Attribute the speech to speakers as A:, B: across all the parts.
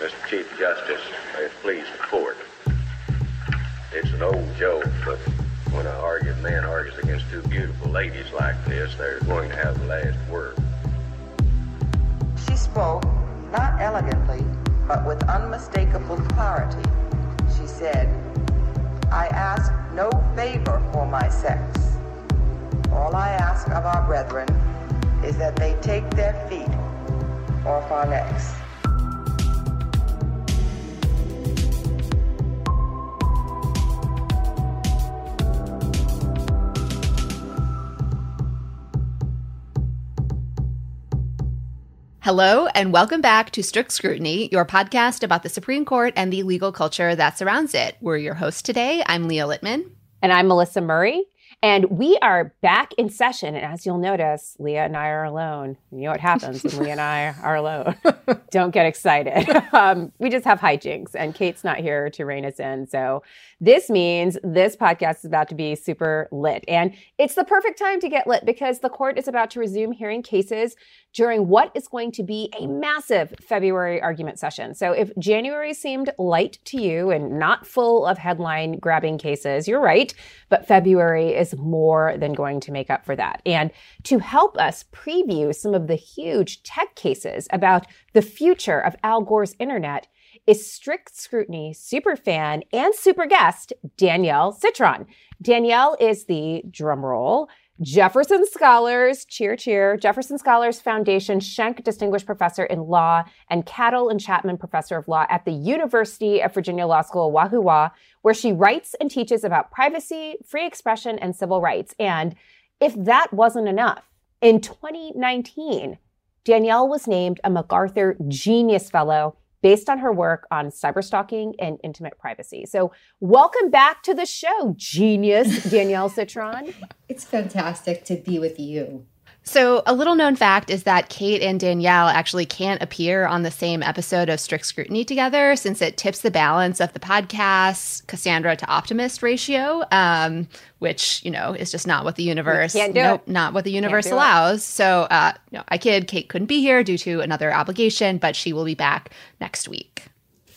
A: Mr. Chief Justice, may it please the court. It's an old joke, but when an arguing man argues against two beautiful ladies like this, they're going to have the last word.
B: She spoke, not elegantly, but with unmistakable clarity. She said, I ask no favor for my sex. All I ask of our brethren is that they take their feet off our necks.
C: Hello, and welcome back to Strict Scrutiny, your podcast about the Supreme Court and the legal culture that surrounds it. We're your hosts today. I'm Leah Littman.
D: And I'm Melissa Murray. And we are back in session. And as you'll notice, Leah and I are alone. You know what happens when Leah and I are alone. Don't get excited. Um, we just have hijinks, and Kate's not here to rein us in. So this means this podcast is about to be super lit. And it's the perfect time to get lit because the court is about to resume hearing cases during what is going to be a massive February argument session. So if January seemed light to you and not full of headline grabbing cases, you're right. But February is more than going to make up for that. And to help us preview some of the huge tech cases about the future of Al Gore's internet is strict scrutiny super fan and super guest Danielle Citron. Danielle is the drumroll Jefferson Scholars, cheer, cheer, Jefferson Scholars Foundation Schenck Distinguished Professor in Law and Caddell and Chapman Professor of Law at the University of Virginia Law School, Wahoo Wah, where she writes and teaches about privacy, free expression, and civil rights. And if that wasn't enough, in 2019, Danielle was named a MacArthur Genius Fellow based on her work on cyberstalking and intimate privacy. So, welcome back to the show, genius Danielle Citron.
E: it's fantastic to be with you.
C: So, a little known fact is that Kate and Danielle actually can't appear on the same episode of Strict Scrutiny together since it tips the balance of the podcast Cassandra to Optimist ratio, um, which, you know, is just not what the universe,
D: can't do
C: nope, not what the universe allows. It. So, uh, no, I kid, Kate couldn't be here due to another obligation, but she will be back next week.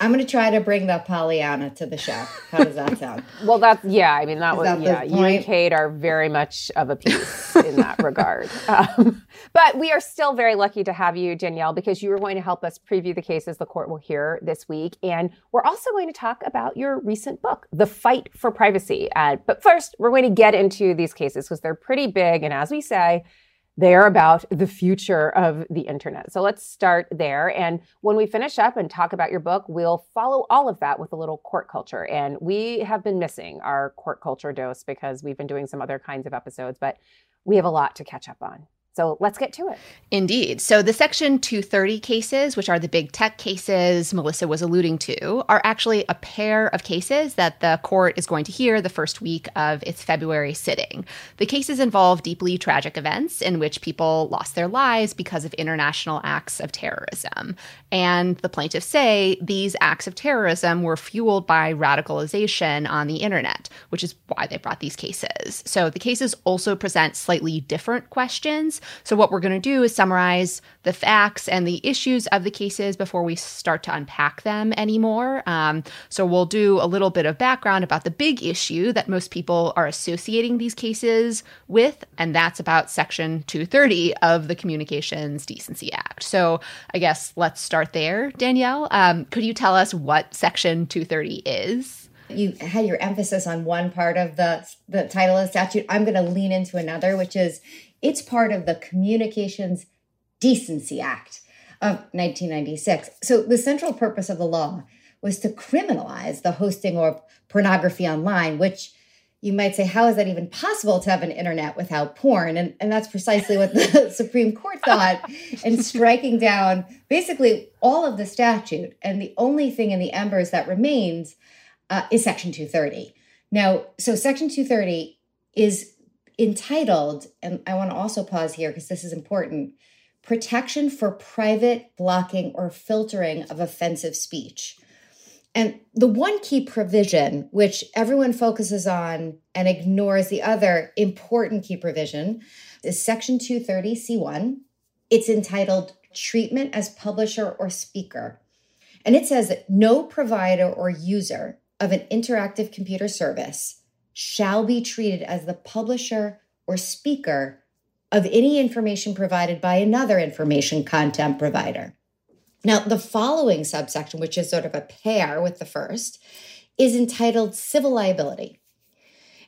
E: I'm going to try to bring the Pollyanna to the show. How does that sound?
D: well, that's yeah. I mean, that Is was that yeah. You and Kate are very much of a piece in that regard. Um, but we are still very lucky to have you, Danielle, because you are going to help us preview the cases the court will hear this week, and we're also going to talk about your recent book, "The Fight for Privacy." Uh, but first, we're going to get into these cases because they're pretty big, and as we say they are about the future of the internet. So let's start there. And when we finish up and talk about your book, we'll follow all of that with a little court culture. And we have been missing our court culture dose because we've been doing some other kinds of episodes, but we have a lot to catch up on. So let's get to it.
C: Indeed. So the Section 230 cases, which are the big tech cases Melissa was alluding to, are actually a pair of cases that the court is going to hear the first week of its February sitting. The cases involve deeply tragic events in which people lost their lives because of international acts of terrorism. And the plaintiffs say these acts of terrorism were fueled by radicalization on the internet, which is why they brought these cases. So the cases also present slightly different questions so, what we're going to do is summarize the facts and the issues of the cases before we start to unpack them anymore. Um, so, we'll do a little bit of background about the big issue that most people are associating these cases with, and that's about Section 230 of the Communications Decency Act. So, I guess let's start there, Danielle. Um, could you tell us what Section 230 is?
E: you had your emphasis on one part of the the title of the statute i'm going to lean into another which is it's part of the Communications Decency Act of 1996. So the central purpose of the law was to criminalize the hosting of pornography online, which you might say, how is that even possible to have an internet without porn? And, and that's precisely what the Supreme Court thought in striking down basically all of the statute. And the only thing in the embers that remains uh, is Section 230. Now, so Section 230 is entitled, and I want to also pause here because this is important protection for private blocking or filtering of offensive speech. And the one key provision, which everyone focuses on and ignores the other important key provision, is Section 230C1. It's entitled Treatment as Publisher or Speaker. And it says that no provider or user of an interactive computer service shall be treated as the publisher or speaker of any information provided by another information content provider. Now, the following subsection, which is sort of a pair with the first, is entitled Civil Liability.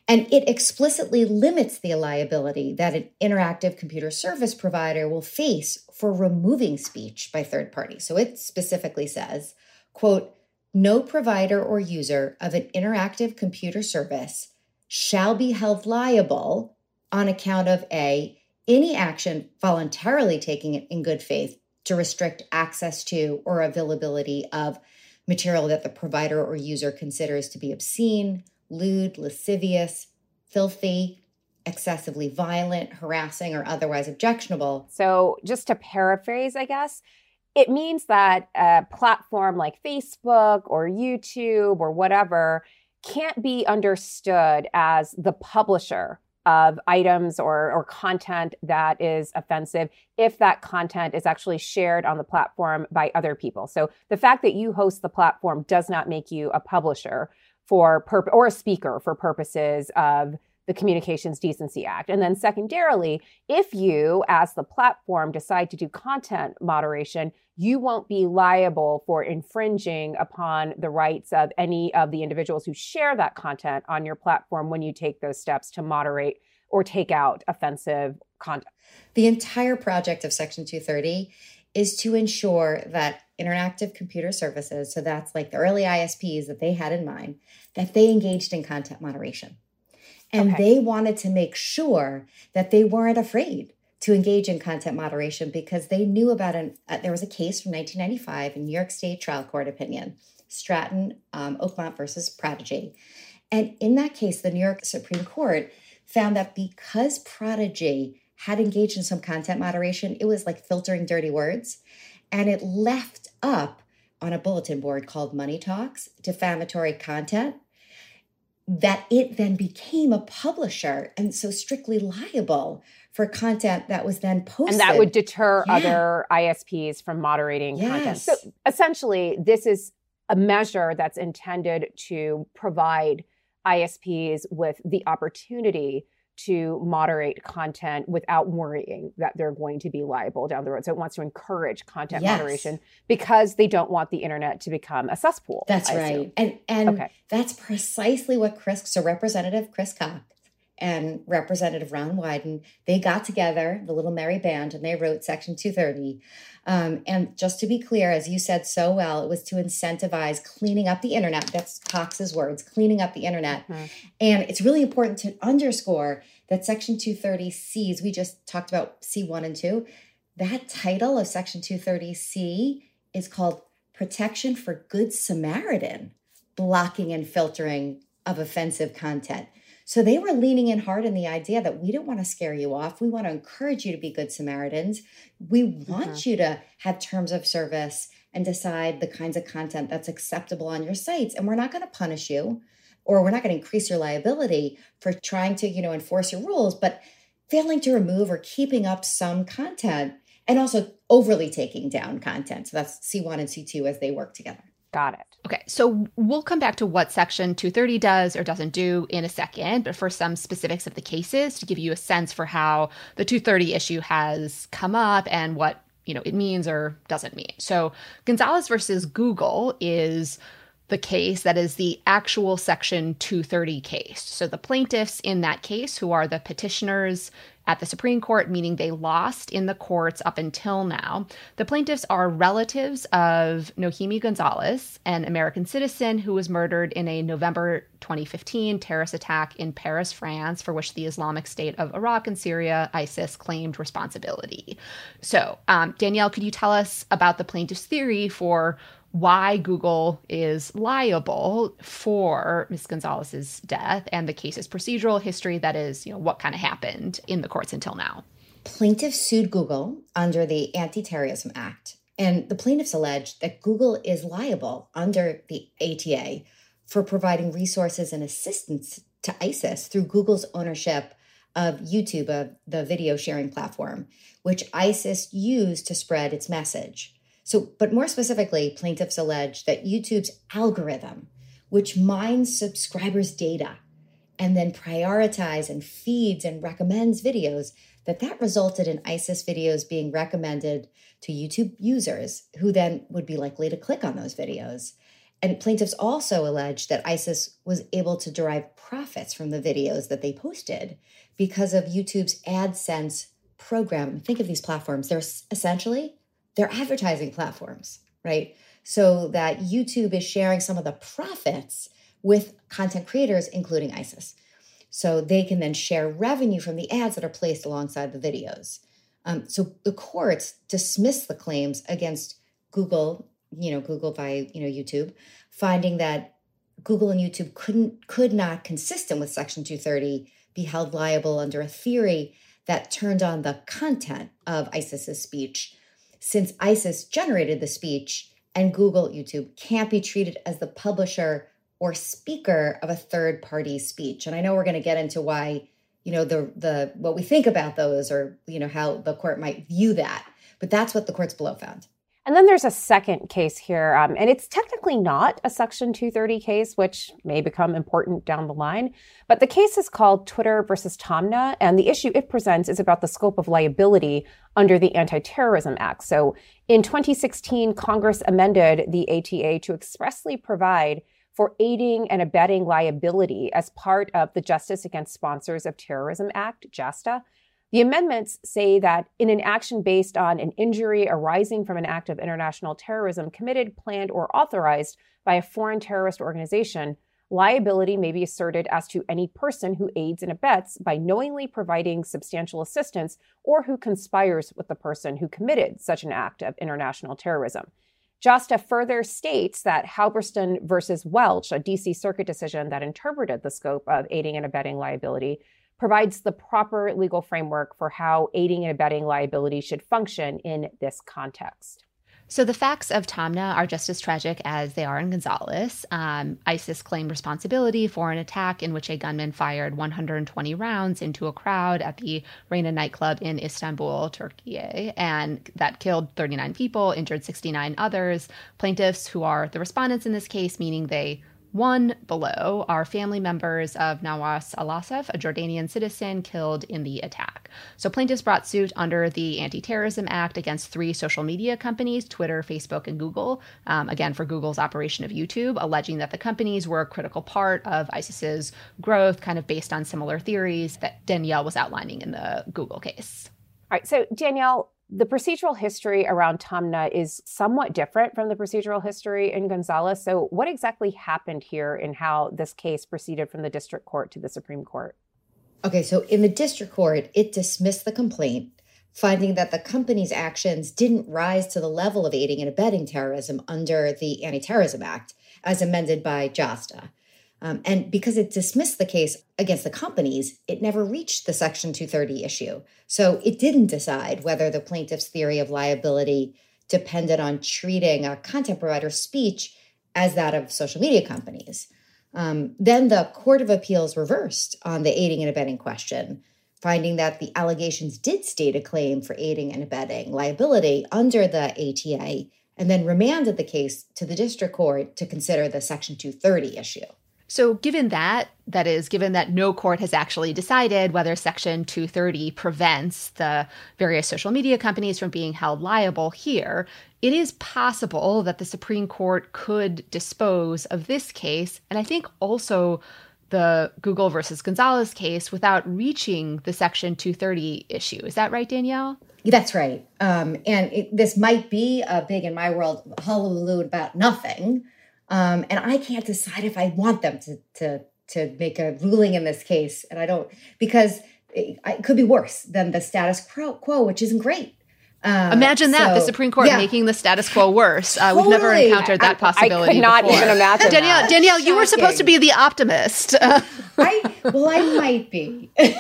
E: And it explicitly limits the liability that an interactive computer service provider will face for removing speech by third parties. So it specifically says, quote, no provider or user of an interactive computer service shall be held liable on account of A, any action voluntarily taken in good faith to restrict access to or availability of material that the provider or user considers to be obscene, lewd, lascivious, filthy, excessively violent, harassing, or otherwise objectionable.
D: So, just to paraphrase, I guess, it means that a platform like Facebook or YouTube or whatever can't be understood as the publisher of items or, or content that is offensive if that content is actually shared on the platform by other people. So the fact that you host the platform does not make you a publisher for purpose or a speaker for purposes of the Communications Decency Act. And then secondarily, if you as the platform decide to do content moderation, you won't be liable for infringing upon the rights of any of the individuals who share that content on your platform when you take those steps to moderate or take out offensive content.
E: The entire project of Section 230 is to ensure that interactive computer services, so that's like the early ISPs that they had in mind, that they engaged in content moderation. And okay. they wanted to make sure that they weren't afraid to engage in content moderation because they knew about an uh, there was a case from 1995 in New York State trial court opinion, Stratton um, Oakmont versus Prodigy. And in that case, the New York Supreme Court found that because Prodigy had engaged in some content moderation, it was like filtering dirty words. And it left up on a bulletin board called Money Talks defamatory content that it then became a publisher and so strictly liable for content that was then posted.
D: And that would deter yeah. other ISPs from moderating yes. content. So essentially, this is a measure that's intended to provide ISPs with the opportunity to moderate content without worrying that they're going to be liable down the road. So it wants to encourage content yes. moderation because they don't want the internet to become a cesspool.
E: That's I right. Assume. And and okay. that's precisely what Chris so Representative Chris Cox and Representative Ron Wyden, they got together, the Little Merry Band, and they wrote Section 230. Um, and just to be clear, as you said so well, it was to incentivize cleaning up the internet. That's Cox's words, cleaning up the internet. Mm-hmm. And it's really important to underscore that Section 230Cs, we just talked about C1 and 2, that title of Section 230C is called Protection for Good Samaritan, blocking and filtering of offensive content. So they were leaning in hard in the idea that we don't want to scare you off. We want to encourage you to be good Samaritans. We want mm-hmm. you to have terms of service and decide the kinds of content that's acceptable on your sites. And we're not going to punish you or we're not going to increase your liability for trying to, you know, enforce your rules, but failing to remove or keeping up some content and also overly taking down content. So that's C1 and C2 as they work together.
D: Got it.
C: Okay, so we'll come back to what Section 230 does or doesn't do in a second, but for some specifics of the cases to give you a sense for how the 230 issue has come up and what you know it means or doesn't mean. So Gonzalez versus Google is the case that is the actual Section 230 case. So the plaintiffs in that case, who are the petitioners at the Supreme Court, meaning they lost in the courts up until now, the plaintiffs are relatives of Nohemi Gonzalez, an American citizen who was murdered in a November 2015 terrorist attack in Paris, France, for which the Islamic State of Iraq and Syria, ISIS, claimed responsibility. So, um, Danielle, could you tell us about the plaintiff's theory for why Google is liable for Ms. Gonzalez's death and the case's procedural history that is, you know, what kind of happened in the courts until now.
E: Plaintiffs sued Google under the Anti-Terrorism Act, and the plaintiffs alleged that Google is liable under the ATA for providing resources and assistance to ISIS through Google's ownership of YouTube, of the video sharing platform, which ISIS used to spread its message. So, but more specifically, plaintiffs allege that YouTube's algorithm, which mines subscribers' data and then prioritize and feeds and recommends videos, that that resulted in ISIS videos being recommended to YouTube users who then would be likely to click on those videos. And plaintiffs also allege that ISIS was able to derive profits from the videos that they posted because of YouTube's AdSense program. Think of these platforms, they're essentially they're advertising platforms, right? So that YouTube is sharing some of the profits with content creators, including ISIS. So they can then share revenue from the ads that are placed alongside the videos. Um, so the courts dismissed the claims against Google, you know, Google by you know YouTube, finding that Google and YouTube couldn't could not, consistent with Section 230, be held liable under a theory that turned on the content of ISIS's speech since ISIS generated the speech and Google, YouTube can't be treated as the publisher or speaker of a third party speech. And I know we're going to get into why, you know, the the what we think about those or, you know, how the court might view that. But that's what the courts below found.
D: And then there's a second case here, um, and it's technically not a Section 230 case, which may become important down the line. But the case is called Twitter versus Taamneh, and the issue it presents is about the scope of liability under the Anti Terrorism Act. So in 2016, Congress amended the ATA to expressly provide for aiding and abetting liability as part of the Justice Against Sponsors of Terrorism Act, JASTA. The amendments say that in an action based on an injury arising from an act of international terrorism committed, planned, or authorized by a foreign terrorist organization, liability may be asserted as to any person who aids and abets by knowingly providing substantial assistance or who conspires with the person who committed such an act of international terrorism. JASTA further states that Halberstam versus Welch, a DC Circuit decision that interpreted the scope of aiding and abetting liability, provides the proper legal framework for how aiding and abetting liability should function in this context.
C: So the facts of Taamneh are just as tragic as they are in Gonzalez. Um, ISIS claimed responsibility for an attack in which a gunman fired 120 rounds into a crowd at the Reina nightclub in Istanbul, Turkey, and that killed 39 people, injured 69 others. Plaintiffs, who are the respondents in this case, meaning they one below are family members of Nawas Al-Assaf, a Jordanian citizen killed in the attack. So plaintiffs brought suit under the Anti-Terrorism Act against three social media companies, Twitter, Facebook, and Google, um, again for Google's operation of YouTube, alleging that the companies were a critical part of ISIS's growth, kind of based on similar theories that Danielle was outlining in the Google case.
D: All right, so Danielle, the procedural history around Taamneh is somewhat different from the procedural history in Gonzalez. So, what exactly happened here in how this case proceeded from the district court to the Supreme Court?
E: Okay, so in the district court, it dismissed the complaint, finding that the company's actions didn't rise to the level of aiding and abetting terrorism under the Anti Terrorism Act, as amended by JASTA. Um, and because it dismissed the case against the companies, it never reached the Section 230 issue. So it didn't decide whether the plaintiff's theory of liability depended on treating a content provider's speech as that of social media companies. Um, then the Court of Appeals reversed on the aiding and abetting question, finding that the allegations did state a claim for aiding and abetting liability under the ATA, and then remanded the case to the district court to consider the Section 230 issue.
C: So, given that, that is, given that no court has actually decided whether Section 230 prevents the various social media companies from being held liable here, it is possible that the Supreme Court could dispose of this case, and I think also the Google versus Gonzalez case without reaching the Section 230 issue. Is that right, Danielle?
E: That's right. Um, and it, this might be a big in my world hullabaloo about nothing. Um, and I can't decide if I want them to, to, to make a ruling in this case. And I don't, because it, it could be worse than the status quo, which isn't great.
C: Uh, Imagine that so, the Supreme Court yeah. making the status quo worse. Uh, totally. We've never encountered that possibility.
D: I could not
C: before.
D: even imagine.
C: Danielle,
D: that.
C: Danielle, you were supposed to be the optimist.
E: I well, I might be. right?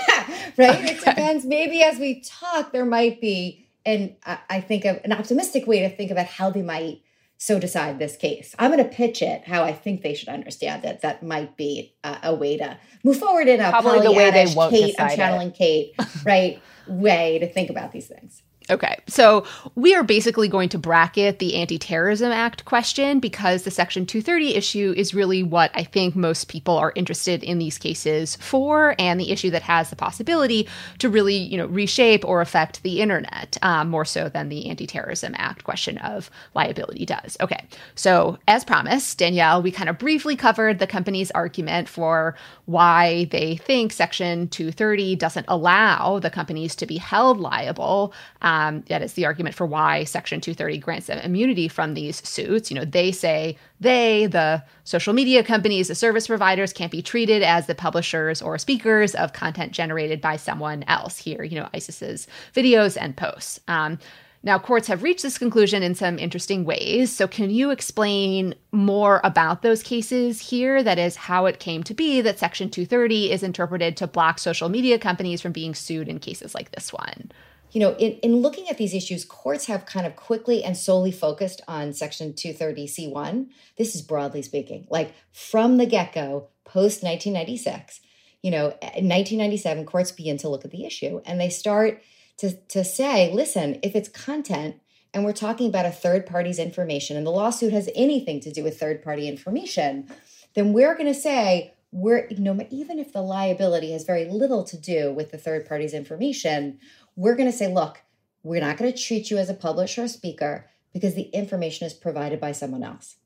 E: It depends. Maybe as we talk, there might be, and I, I think of an optimistic way to think about how they might so decide this case. I'm going to pitch it how I think they should understand it. That might be a, a way to move forward in a
D: probably the way they won't
E: Kate,
D: I'm
E: channeling
D: it.
E: Kate, right? way to think about these things.
C: Okay, so we are basically going to bracket the Anti Terrorism Act question because the Section 230 issue is really what I think most people are interested in these cases for, and the issue that has the possibility to really, you know, reshape or affect the internet um, more so than the Anti Terrorism Act question of liability does. Okay, so as promised, Danielle, we kind of briefly covered the company's argument for why they think Section 230 doesn't allow the companies to be held liable. Um, um, that is the argument for why Section 230 grants them immunity from these suits. You know, they say they, the social media companies, the service providers, can't be treated as the publishers or speakers of content generated by someone else. Here, you know, ISIS's videos and posts. Um, now, courts have reached this conclusion in some interesting ways. So, can you explain more about those cases here? That is, how it came to be that Section 230 is interpreted to block social media companies from being sued in cases like this one
E: you know, in, in looking at these issues, courts have kind of quickly and solely focused on Section 230C1. This is broadly speaking, like from the get go, post 1996, you know, eh, in 1997, courts begin to look at the issue and they start to, to say, listen, if it's content and we're talking about a third party's information and the lawsuit has anything to do with third party information, then we're going to say, we're you know even if the liability has very little to do with the third party's information we're going to say, look, we're not going to treat you as a publisher or speaker because the information is provided by someone else.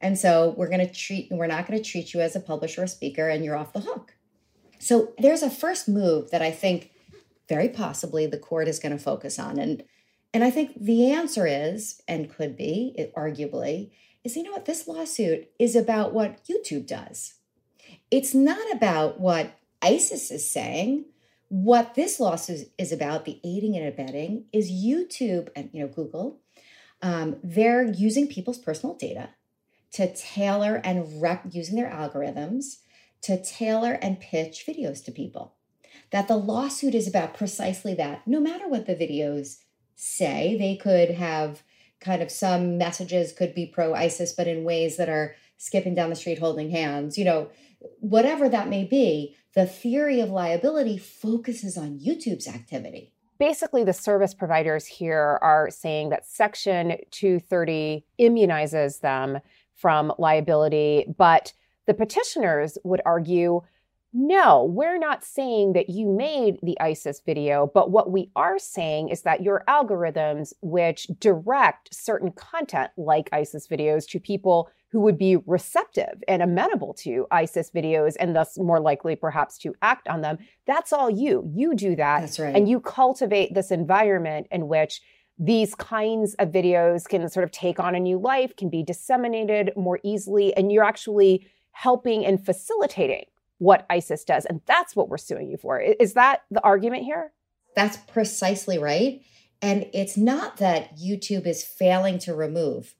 E: And so we're going to treat, we're not going to treat you as a publisher or speaker and you're off the hook. So there's a first move that I think very possibly the court is going to focus on. And, and I think the answer is, and could be, it, arguably, is you know what? This lawsuit is about what YouTube does. It's not about what ISIS is saying what this lawsuit is about, the aiding and abetting, is YouTube and you know Google. Um, they're using people's personal data to tailor and rep using their algorithms to tailor and pitch videos to people. That the lawsuit is about precisely that. No matter what the videos say, they could have kind of some messages could be pro ISIS, but in ways that are skipping down the street holding hands, you know, whatever that may be, the theory of liability focuses on YouTube's activity.
D: Basically, the service providers here are saying that Section 230 immunizes them from liability, but the petitioners would argue no, we're not saying that you made the ISIS video, but what we are saying is that your algorithms, which direct certain content like ISIS videos to people who would be receptive and amenable to ISIS videos and thus more likely perhaps to act on them, that's all you. You do that.
E: That's right.
D: And you cultivate this environment in which these kinds of videos can sort of take on a new life, can be disseminated more easily, and you're actually helping and facilitating what ISIS does. And that's what we're suing you for. Is that the argument here?
E: That's precisely right. And it's not that YouTube is failing to remove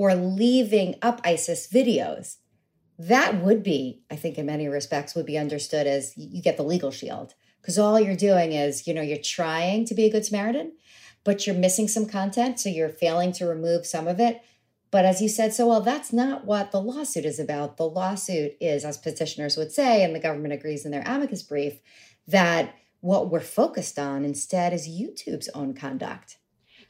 E: or leaving up ISIS videos. That would be, I think, in many respects, would be understood as you get the legal shield. Because all you're doing is, you know, you're trying to be a good Samaritan, but you're missing some content. So you're failing to remove some of it. But as you said so well, that's not what the lawsuit is about. The lawsuit is, as petitioners would say, and the government agrees in their amicus brief, that what we're focused on instead is YouTube's own conduct.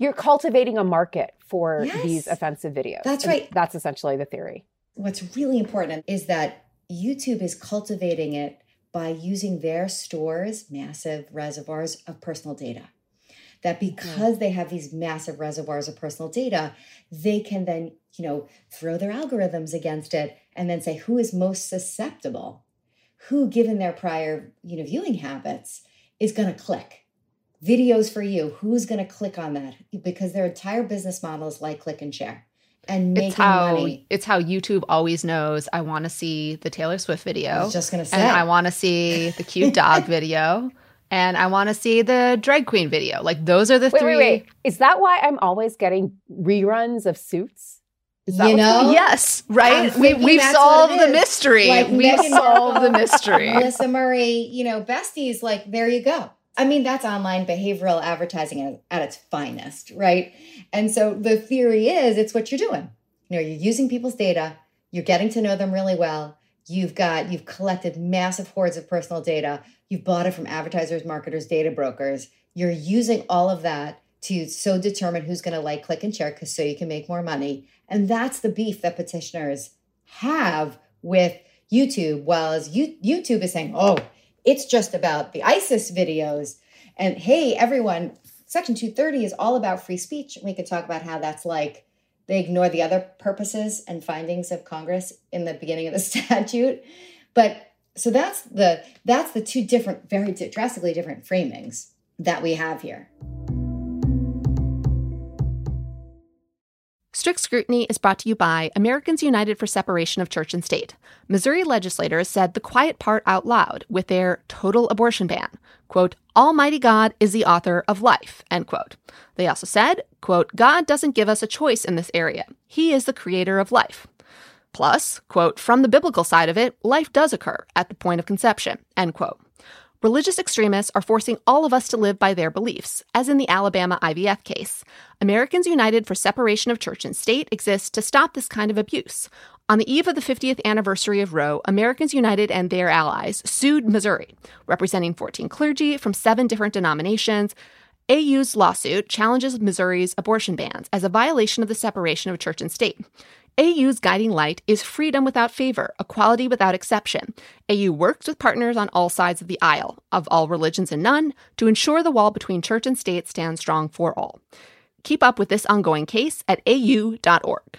D: You're cultivating a market for
E: yes,
D: these offensive videos.
E: That's right.
D: And that's essentially the theory.
E: What's really important is that YouTube is cultivating it by using their stores, massive reservoirs of personal data. that mm. because they have these massive reservoirs of personal data, they can then, you know, throw their algorithms against it and then say who is most susceptible, who, given their prior, you know, viewing habits, is going to click. Videos for you. Who's going to click on that? Because their entire business model is like click and share and making
C: it's how,
E: money.
C: It's how YouTube always knows I want to see the Taylor Swift video.
E: I was just going to say.
C: And I want to see the cute dog video. And I want to see the drag queen video. Like those are the
D: wait,
C: three.
D: Wait, wait, Is that why I'm always getting reruns of Suits?
E: Is that you know?
C: Yes, right. We, we've solved the mystery.
E: Like
C: we've solved the mystery.
E: Melissa Murray, you know, besties. Like there you go. I mean, that's online behavioral advertising at, its finest, right? And so the theory is it's what you're doing. You know, you're using people's data, you're getting to know them really well. You've got, you've collected massive hordes of personal data. You've bought it from advertisers, marketers, data brokers. You're using all of that to so determine who's going to like, click, and share because so you can make more money. And that's the beef that petitioners have with YouTube. While as you, YouTube is saying, oh, it's just about the ISIS videos. And hey, everyone, Section 230 is all about free speech. We could talk about how that's like they ignore the other purposes and findings of Congress in the beginning of the statute. But so that's the that's the two different, very drastically different framings that we have here.
C: Strict Scrutiny is brought to you by Americans United for Separation of Church and State. Missouri legislators said the quiet part out loud with their total abortion ban. Quote, Almighty God is the author of life, end quote. They also said, quote, God doesn't give us a choice in this area. He is the creator of life. Plus, quote, from the biblical side of it, life does occur at the point of conception, end quote. Religious extremists are forcing all of us to live by their beliefs, as in the Alabama IVF case. Americans United for Separation of Church and State exists to stop this kind of abuse. On the eve of the 50th anniversary of Roe, Americans United and their allies sued Missouri, representing 14 clergy from seven different denominations. AU's lawsuit challenges Missouri's abortion bans as a violation of the separation of church and state. AU's guiding light is freedom without favor, equality without exception. AU works with partners on all sides of the aisle, of all religions and none, to ensure the wall between church and state stands strong for all. Keep up with this ongoing case at au.org.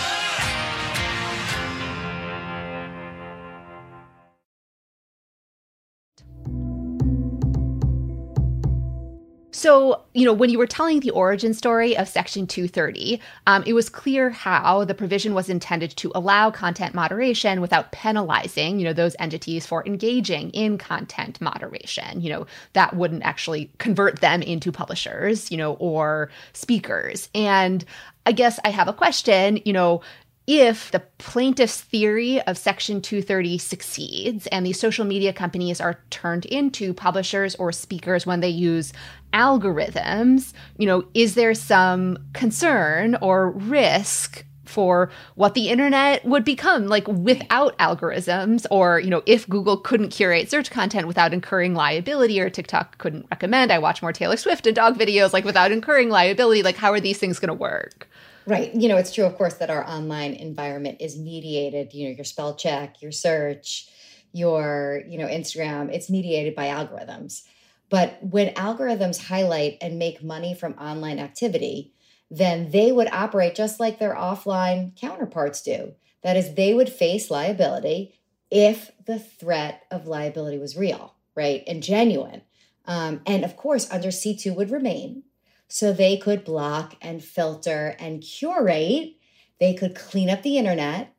C: So, you know, when you were telling the origin story of Section 230, um, it was clear how the provision was intended to allow content moderation without penalizing, you know, those entities for engaging in content moderation. You know, that wouldn't actually convert them into publishers, you know, or speakers. And I guess I have a question, you know, if the plaintiff's theory of Section 230 succeeds and these social media companies are turned into publishers or speakers when they use algorithms, you know, is there some concern or risk for what the internet would become like without algorithms? Or you know if google couldn't curate search content without incurring liability or tiktok couldn't recommend i watch more taylor swift and dog videos like without incurring liability like how are these things going to work
E: Right. You know, it's true, of course, that our online environment is mediated, you know, your spell check, your search, your, you know, Instagram, it's mediated by algorithms. But when algorithms highlight and make money from online activity, then they would operate just like their offline counterparts do. That is, they would face liability if the threat of liability was real, right, and genuine. Um, and of course, under C2 would remain so they could block and filter and curate. They could clean up the internet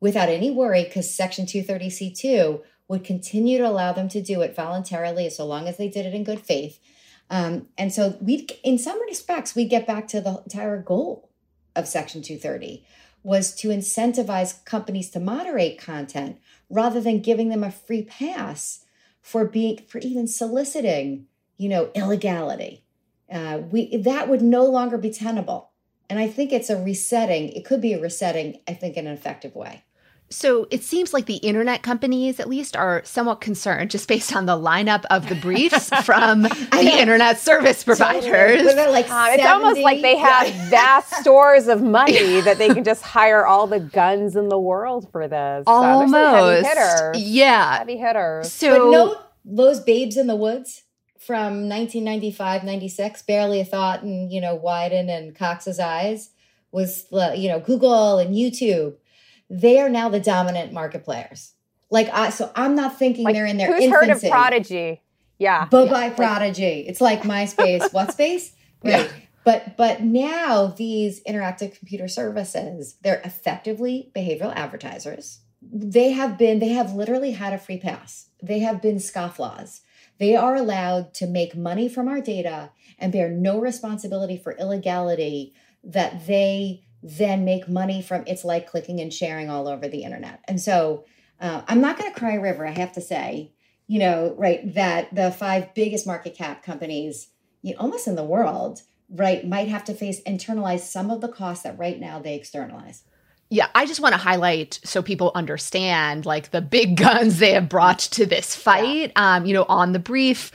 E: without any worry because Section 230C2 would continue to allow them to do it voluntarily so long as they did it in good faith. Um, and so we, in some respects, we get back to the entire goal of Section 230 was to incentivize companies to moderate content rather than giving them a free pass for being for even soliciting, you know, illegality uh, we that would no longer be tenable And I think it's a resetting. It could be a resetting, I think, in an effective way.
C: So it seems like the internet companies, at least, are somewhat concerned just based on the lineup of the briefs from the internet service providers.
E: like
D: um, it's almost like they have vast stores of money that they can just hire all the guns in the world for this.
C: Almost,
D: heavy hitters.
C: yeah,
D: heavy hitters.
E: So, but no, those babes in the woods from 1995, 96, barely a thought in you know Wyden and Cox's eyes was uh, you know Google and YouTube they are now the dominant market players. Like I, so I'm not thinking like, they're in their
D: who's
E: infancy.
D: heard of Prodigy? Yeah,
E: bye yeah. Prodigy. It's like MySpace. what space? Right. Yeah. But but now these interactive computer services, they're effectively behavioral advertisers. They have been, they have literally had a free pass. They have been scofflaws. They are allowed to make money from our data and bear no responsibility for illegality that they then make money from it's like clicking and sharing all over the internet. And so uh, I'm not going to cry river, I have to say, you know, right, that the five biggest market cap companies, you know, almost in the world, right, might have to face internalize some of the costs that right now they externalize.
C: Yeah, I just want to highlight so people understand like the big guns they have brought to this fight. Yeah. Um, you know, on the brief,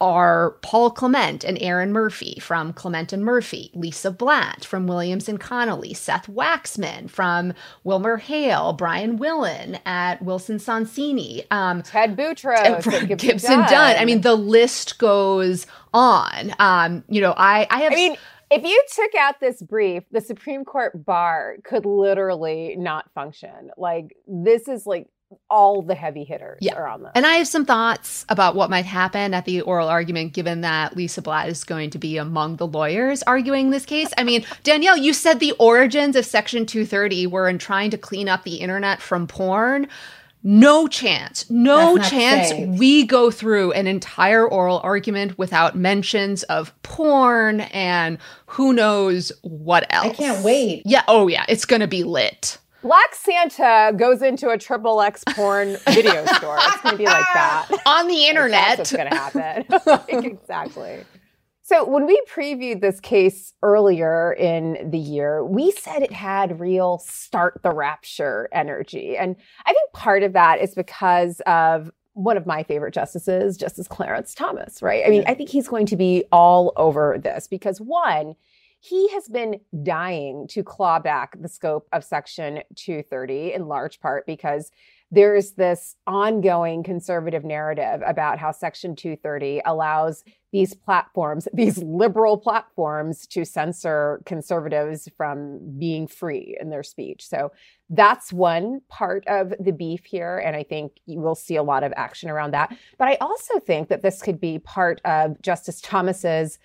C: are Paul Clement and Erin Murphy from Clement and Murphy, Lisa Blatt from Williams and Connolly, Seth Waxman from Wilmer Hale, Brian Willen at Wilson Sonsini, um,
D: Ted Boutros,
C: Gibson, Gibson Dunn. Dunn. I mean, the list goes on. Um, you know, I, I have.
D: I mean, if you took out this brief, the Supreme Court bar could literally not function. Like, this is like all the heavy hitters yeah. are on this.
C: And I have some thoughts about what might happen at the oral argument, given that Lisa Blatt is going to be among the lawyers arguing this case. I mean, Danielle, you said the origins of Section 230 were in trying to clean up the internet from porn. No chance, no chance safe. we go through an entire oral argument without mentions of porn and who knows what else. I
E: can't wait.
C: Yeah, oh yeah, it's going to be lit.
D: Black Santa goes into a triple X porn video store. It's going to be like that
C: on the internet.
D: That's what's going to happen. exactly. So when we previewed this case earlier in the year, we said it had real start the rapture energy. And I think part of that is because of one of my favorite justices, Justice Clarence Thomas, right? I mean, I think he's going to be all over this because one, he has been dying to claw back the scope of Section 230 in large part because there's this ongoing conservative narrative about how Section 230 allows these platforms, these liberal platforms, to censor conservatives from being free in their speech. So that's one part of the beef here. And I think you will see a lot of action around that. But I also think that this could be part of Justice Thomas's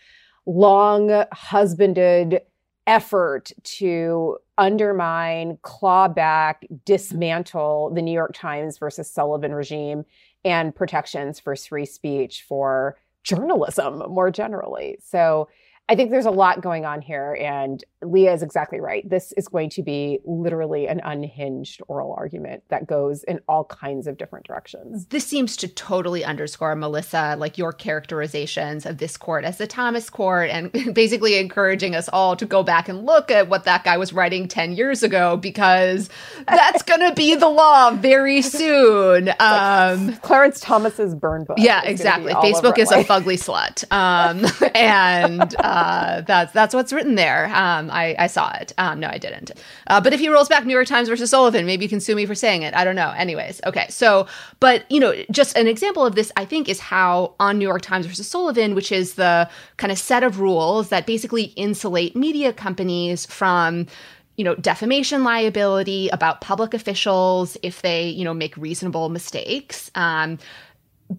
D: long husbanded effort to undermine, claw back, dismantle the New York Times versus Sullivan regime and protections for free speech for journalism more generally. So I think there's a lot going on here, and Leah is exactly right. This is going to be literally an unhinged oral argument that goes in all kinds of different directions.
C: This seems to totally underscore, Melissa, like your characterizations of this court as the Thomas court, and basically encouraging us all to go back and look at what that guy was writing 10 years ago, because that's going to be the law very soon. Um,
D: like Clarence Thomas's burn book.
C: Yeah, exactly. Facebook is a fugly slut. Um, and. Uh, uh, that's that's what's written there. Um, I, I saw it. Um, no, I didn't. Uh, but if he rolls back New York Times versus Sullivan, maybe you can sue me for saying it. I don't know. Anyways, okay. So, but you know, just an example of this, I think, is how on New York Times versus Sullivan, which is the kind of set of rules that basically insulate media companies from you know defamation liability about public officials if they you know make reasonable mistakes um,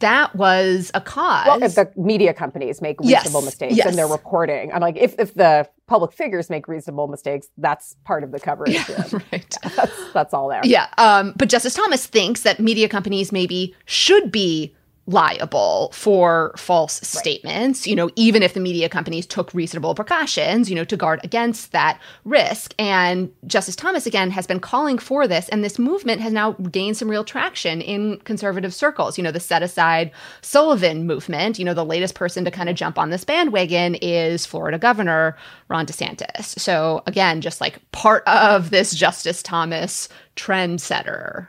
C: that was a cause.
D: Well, if the media companies make reasonable yes, mistakes yes. and they're reporting, I'm like, if, if the public figures make reasonable mistakes, that's part of the coverage. Yeah, right. Yeah, that's, that's all there.
C: Yeah. Um, but Justice Thomas thinks that media companies maybe should be liable for false right. statements, you know, even if the media companies took reasonable precautions, you know, to guard against that risk. And Justice Thomas, again, has been calling for this. And this movement has now gained some real traction in conservative circles. You know, the set aside Sullivan movement, you know, the latest person to kind of jump on this bandwagon is Florida Governor Ron DeSantis. So, again, just like part of this Justice Thomas trendsetter.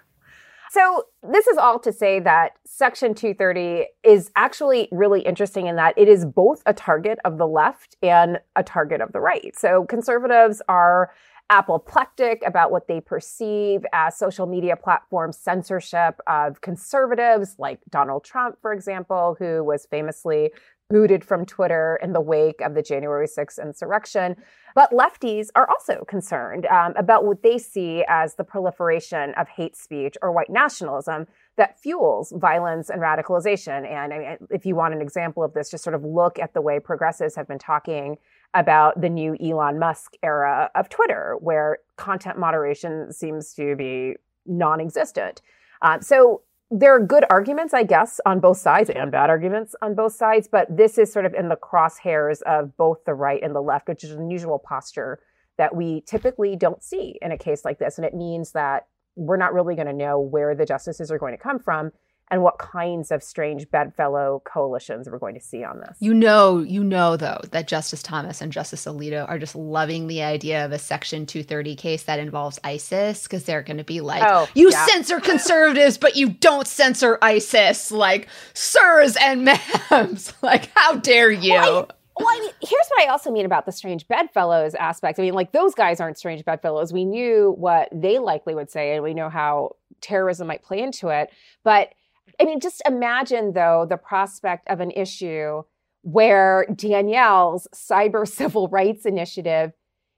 D: So, this is all to say that Section 230 is actually really interesting in that it is both a target of the left and a target of the right. So, conservatives are apoplectic about what they perceive as social media platform censorship of conservatives like Donald Trump, for example, who was famously booted from Twitter in the wake of the January 6th insurrection. But lefties are also concerned um, about what they see as the proliferation of hate speech or white nationalism that fuels violence and radicalization. And I mean, if you want an example of this, just sort of look at the way progressives have been talking about the new Elon Musk era of Twitter, where content moderation seems to be non existent. Uh, so there are good arguments, I guess, on both sides and bad arguments on both sides, but this is sort of in the crosshairs of both the right and the left, which is an unusual posture that we typically don't see in a case like this. And it means that we're not really going to know where the justices are going to come from and what kinds of strange bedfellow coalitions we're going to see on this.
C: You know, you know though that Justice Thomas and Justice Alito are just loving the idea of a Section 230 case that involves ISIS because they're going to be like, oh, "You yeah. censor conservatives, but you don't censor ISIS." Like, sirs and ma'ams, like, how dare you?
D: Well, I- well, I mean, here's what I also mean about the strange bedfellows aspect. I mean, like those guys aren't strange bedfellows. We knew what they likely would say, and we know how terrorism might play into it. But I mean, just imagine though the prospect of an issue where Danielle's cyber civil rights initiative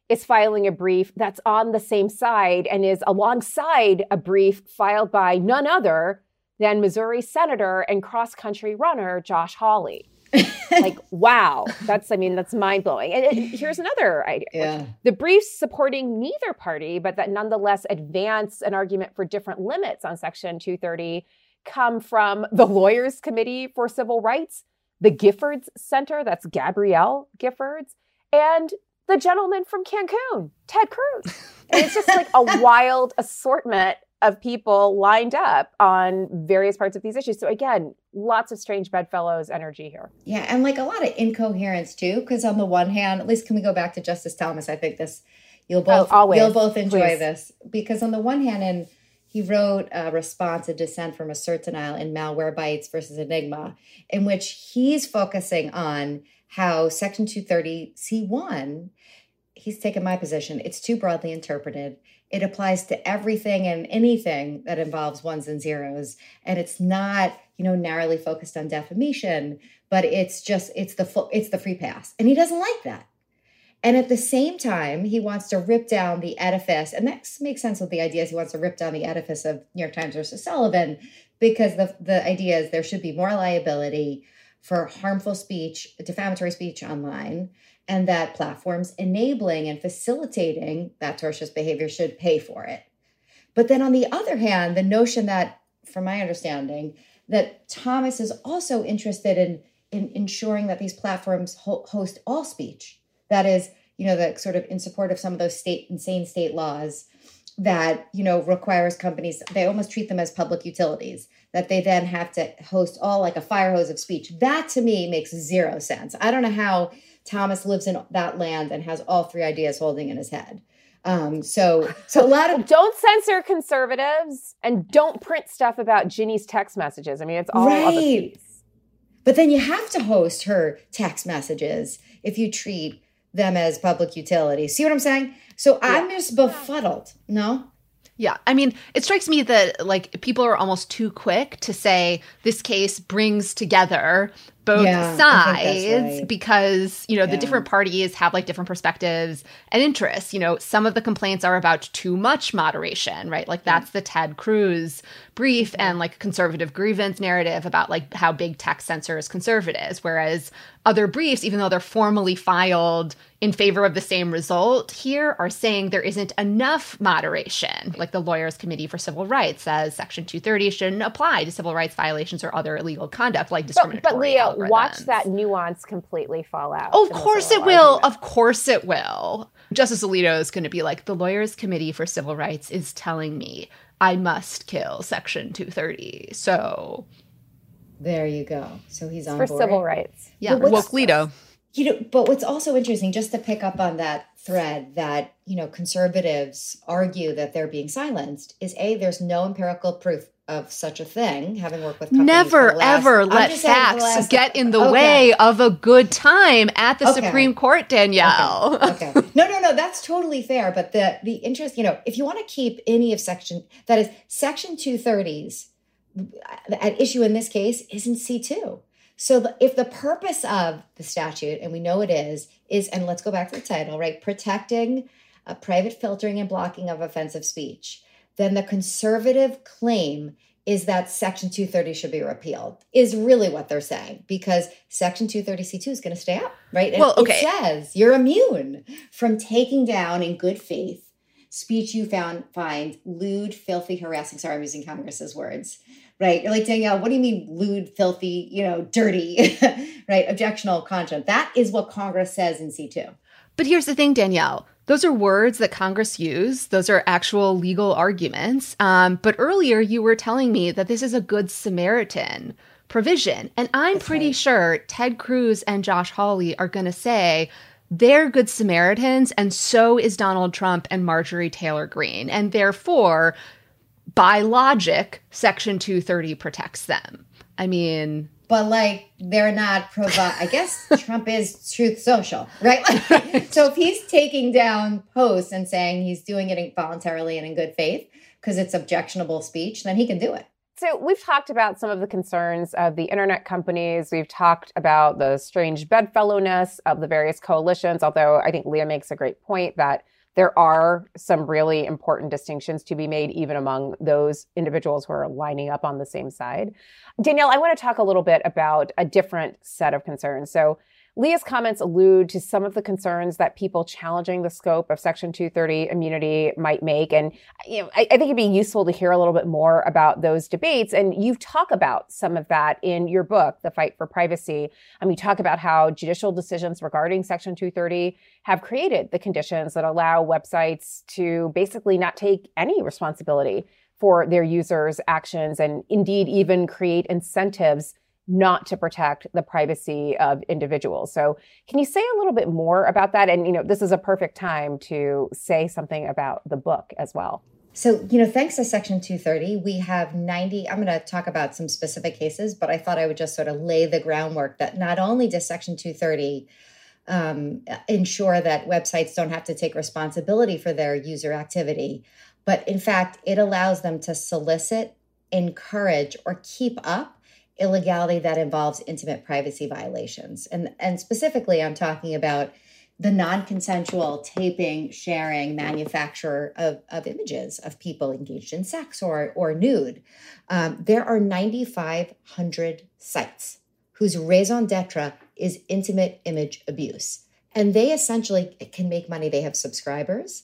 D: is filing a brief that's on the same side and is alongside a brief filed by none other than Missouri Senator and cross country runner Josh Hawley like, wow, that's, I mean, that's mind blowing. And it, here's another idea. Yeah. The briefs supporting neither party, but that nonetheless advance an argument for different limits on Section 230 come from the Lawyers Committee for Civil Rights, the Giffords Center, that's Gabrielle Giffords, and the gentleman from Cancun, Ted Cruz. And it's just like a wild assortment of people lined up on various parts of these issues. So again, lots of strange bedfellows energy here.
E: Yeah, and like a lot of incoherence too, because on the one hand, at least can we go back to Justice Thomas? I think this you'll oh, both oh, you'll both enjoy Please. this because on the one hand, and he wrote a response, a dissent from a cert denial in malware Malwarebytes versus Enigma, in which he's focusing on how Section 230 C1 he's taken my position. It's too broadly interpreted. It applies to everything and anything that involves ones and zeros. And it's not, you know, narrowly focused on defamation, but it's just, it's the full, it's the free pass. And he doesn't like that. And at the same time, he wants to rip down the edifice. And that makes sense with the ideas. He wants to rip down the edifice of New York Times versus Sullivan because the, the idea is there should be more liability for harmful speech, defamatory speech online, and that platforms enabling and facilitating that tortious behavior should pay for it. But then on the other hand, the notion that, from my understanding, that Thomas is also interested in, in ensuring that these platforms ho- host all speech. That is, you know, the sort of in support of some of those state insane state laws that, you know, requires companies, they almost treat them as public utilities, that they then have to host all like a fire hose of speech. That to me makes zero sense. I don't know how Thomas lives in that land and has all three ideas holding in his head. Um, so, so a lot of
D: don't censor conservatives and don't print stuff about Ginny's text messages. I mean, it's all right. of a piece.
E: But then you have to host her text messages if you treat them as public utilities. See what I'm saying? So yeah. I'm just befuddled. No.
C: Yeah. I mean, it strikes me that like people are almost too quick to say this case brings together both
E: Yeah,
C: sides
E: right.
C: because you know the different parties have like different perspectives and interests you know some of the complaints are about too much moderation right like that's the ted cruz brief and like conservative grievance narrative about like how big tech censors conservatives whereas other briefs even though they're formally filed in favor of the same result here are saying there isn't enough moderation like the lawyers committee for civil rights says section 230 shouldn't apply to civil rights violations or other illegal conduct like
D: But,
C: discriminatory
D: but Leah, watch that nuance completely fall out.
C: Oh, of course it will.
D: argument.
C: Of course it will. Justice Alito is going to be like, the Lawyers Committee for Civil Rights is telling me I must kill Section 230. So,
E: There you go. So he's on
D: for
E: board.
D: civil rights.
C: yeah,
E: But what's-
C: woke Alito.
E: You know, but what's also interesting, just to pick up on that thread that, you know, conservatives argue that they're being silenced, is A, there's no empirical proof of such a thing, having worked with companies
C: Never,
E: the last-
C: ever
E: I'm
C: let
E: just the
C: facts
E: last-
C: get in the
E: Okay.
C: way of a good time at the
E: Okay.
C: Supreme Court, Danielle.
E: okay. No, no, no, that's totally fair. But the the interest, you know, if you want to keep any of section that is section 230s at issue in this case is in C2. So the, if the purpose of the statute, and we know it is, is, and let's go back to the title, right? Protecting uh, private filtering and blocking of offensive speech, then the conservative claim is that Section 230 should be repealed, is really what they're saying, because Section 230C2 is going to stay up, right? And
C: Well, okay.
E: It says you're immune from taking down in good faith speech you found find lewd, filthy, harassing. Sorry, I'm using Congress's words. Right. You're like, Danielle, what do you mean lewd, filthy, you know, dirty, right? Objectionable content. That is what Congress says in C2.
C: But here's the thing, Danielle. Those are words that Congress use. Those are actual legal arguments. Um, but earlier you were telling me that this is a good Samaritan provision. And I'm pretty
E: right.
C: sure Ted Cruz and Josh Hawley are going to say they're good Samaritans, and so is Donald Trump and Marjorie Taylor Greene. And therefore, by logic, Section 230 protects them. I mean,
E: But like they're not provide I guess Trump is truth social, right? Like, so if he's taking down posts and saying he's doing it voluntarily and in good faith because it's objectionable speech, then he can do it.
D: So we've talked about some of the concerns of the internet companies. We've talked about the strange bedfellowness of the various coalitions, although I think Leah makes a great point that there are some really important distinctions to be made even among those individuals who are lining up on the same side. Danielle, I want to talk a little bit about a different set of concerns. So Leah's comments allude to some of the concerns that people challenging the scope of Section 230 immunity might make. And you know, I, I think it'd be useful to hear a little bit more about those debates. And you talk about some of that in your book, The Fight for Privacy. And you talk about how judicial decisions regarding Section 230 have created the conditions that allow websites to basically not take any responsibility for their users' actions and indeed even create incentives not to protect the privacy of individuals. So, can you say a little bit more about that? And, you know, this is a perfect time to say something about the book as well.
E: So, you know, thanks to Section 230, we have 90. I'm going to talk about some specific cases, but I thought I would just sort of lay the groundwork that not only does Section 230 um, ensure that websites don't have to take responsibility for their user activity, but in fact, it allows them to solicit, encourage, or keep up illegality that involves intimate privacy violations. And, and specifically, I'm talking about the non-consensual taping, sharing, manufacture of, of images of people engaged in sex or, or nude. Um, there are 9,500 sites whose raison d'etre is intimate image abuse. And they essentially can make money. They have subscribers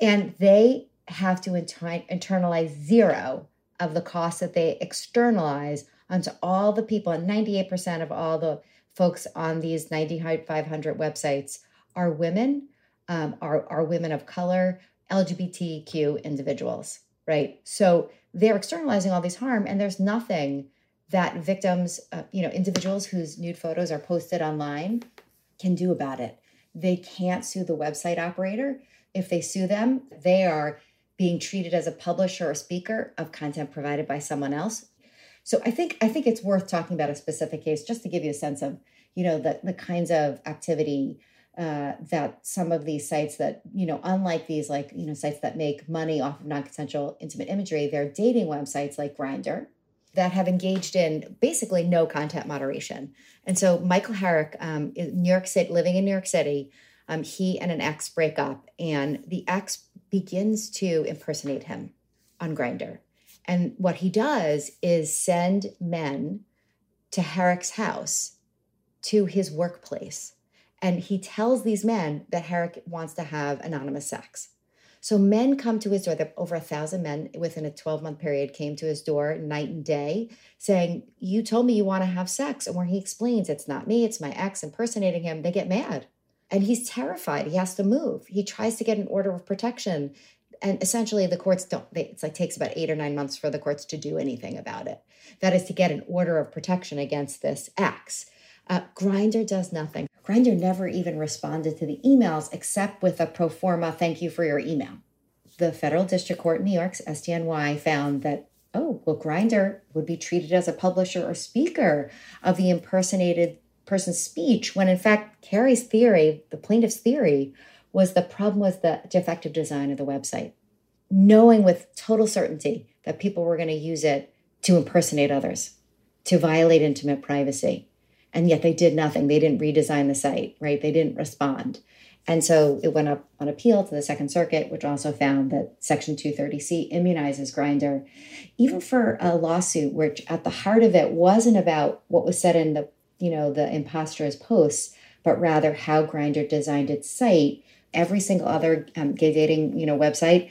E: and they have to inter- internalize zero of the costs that they externalize onto all the people. And 98% of all the folks on these 9,500 websites are women, um, are, are women of color, LGBTQ individuals, right? So they're externalizing all these harm, and there's nothing that victims, uh, you know, individuals whose nude photos are posted online can do about it. They can't sue the website operator. If they sue them, they are being treated as a publisher or speaker of content provided by someone else. So I think I think it's worth talking about a specific case just to give you a sense of, you know, the the kinds of activity uh, that some of these sites that you know unlike these like you know sites that make money off of non-consensual intimate imagery they're dating websites like Grindr that have engaged in basically no content moderation. And so Michael Herrick, um, New York City, living in New York City, um, he and an ex break up, and the ex begins to impersonate him on Grindr. And what he does is send men to Herrick's house to his workplace. And he tells these men that Herrick wants to have anonymous sex. So men come to his door. Over a thousand men within a 12 month period came to his door night and day saying, You told me you want to have sex. And where he explains it's not me, it's my ex impersonating him, they get mad. And he's terrified. He has to move. He tries to get an order of protection. And essentially, the courts don't, they, it's like takes about eight or nine months for the courts to do anything about it. That is to get an order of protection against this x Uh, Grindr does nothing. Grindr never even responded to the emails except with a pro forma thank you for your email. The federal district court in New York's SDNY found that, oh, well, Grindr would be treated as a publisher or speaker of the impersonated person's speech, when in fact, Carrie's theory, the plaintiff's theory, was the problem was the defective design of the website. Knowing with total certainty that people were going to use it to impersonate others, to violate intimate privacy and yet they did nothing. They didn't redesign the site, right? They didn't respond. And so it went up on appeal to the Second Circuit, which also found that Section 230C immunizes Grindr, even for a lawsuit which at the heart of it wasn't about what was said in the, you know, the imposter's posts, but rather how Grindr designed its site. Every single other um, gay dating, you know, website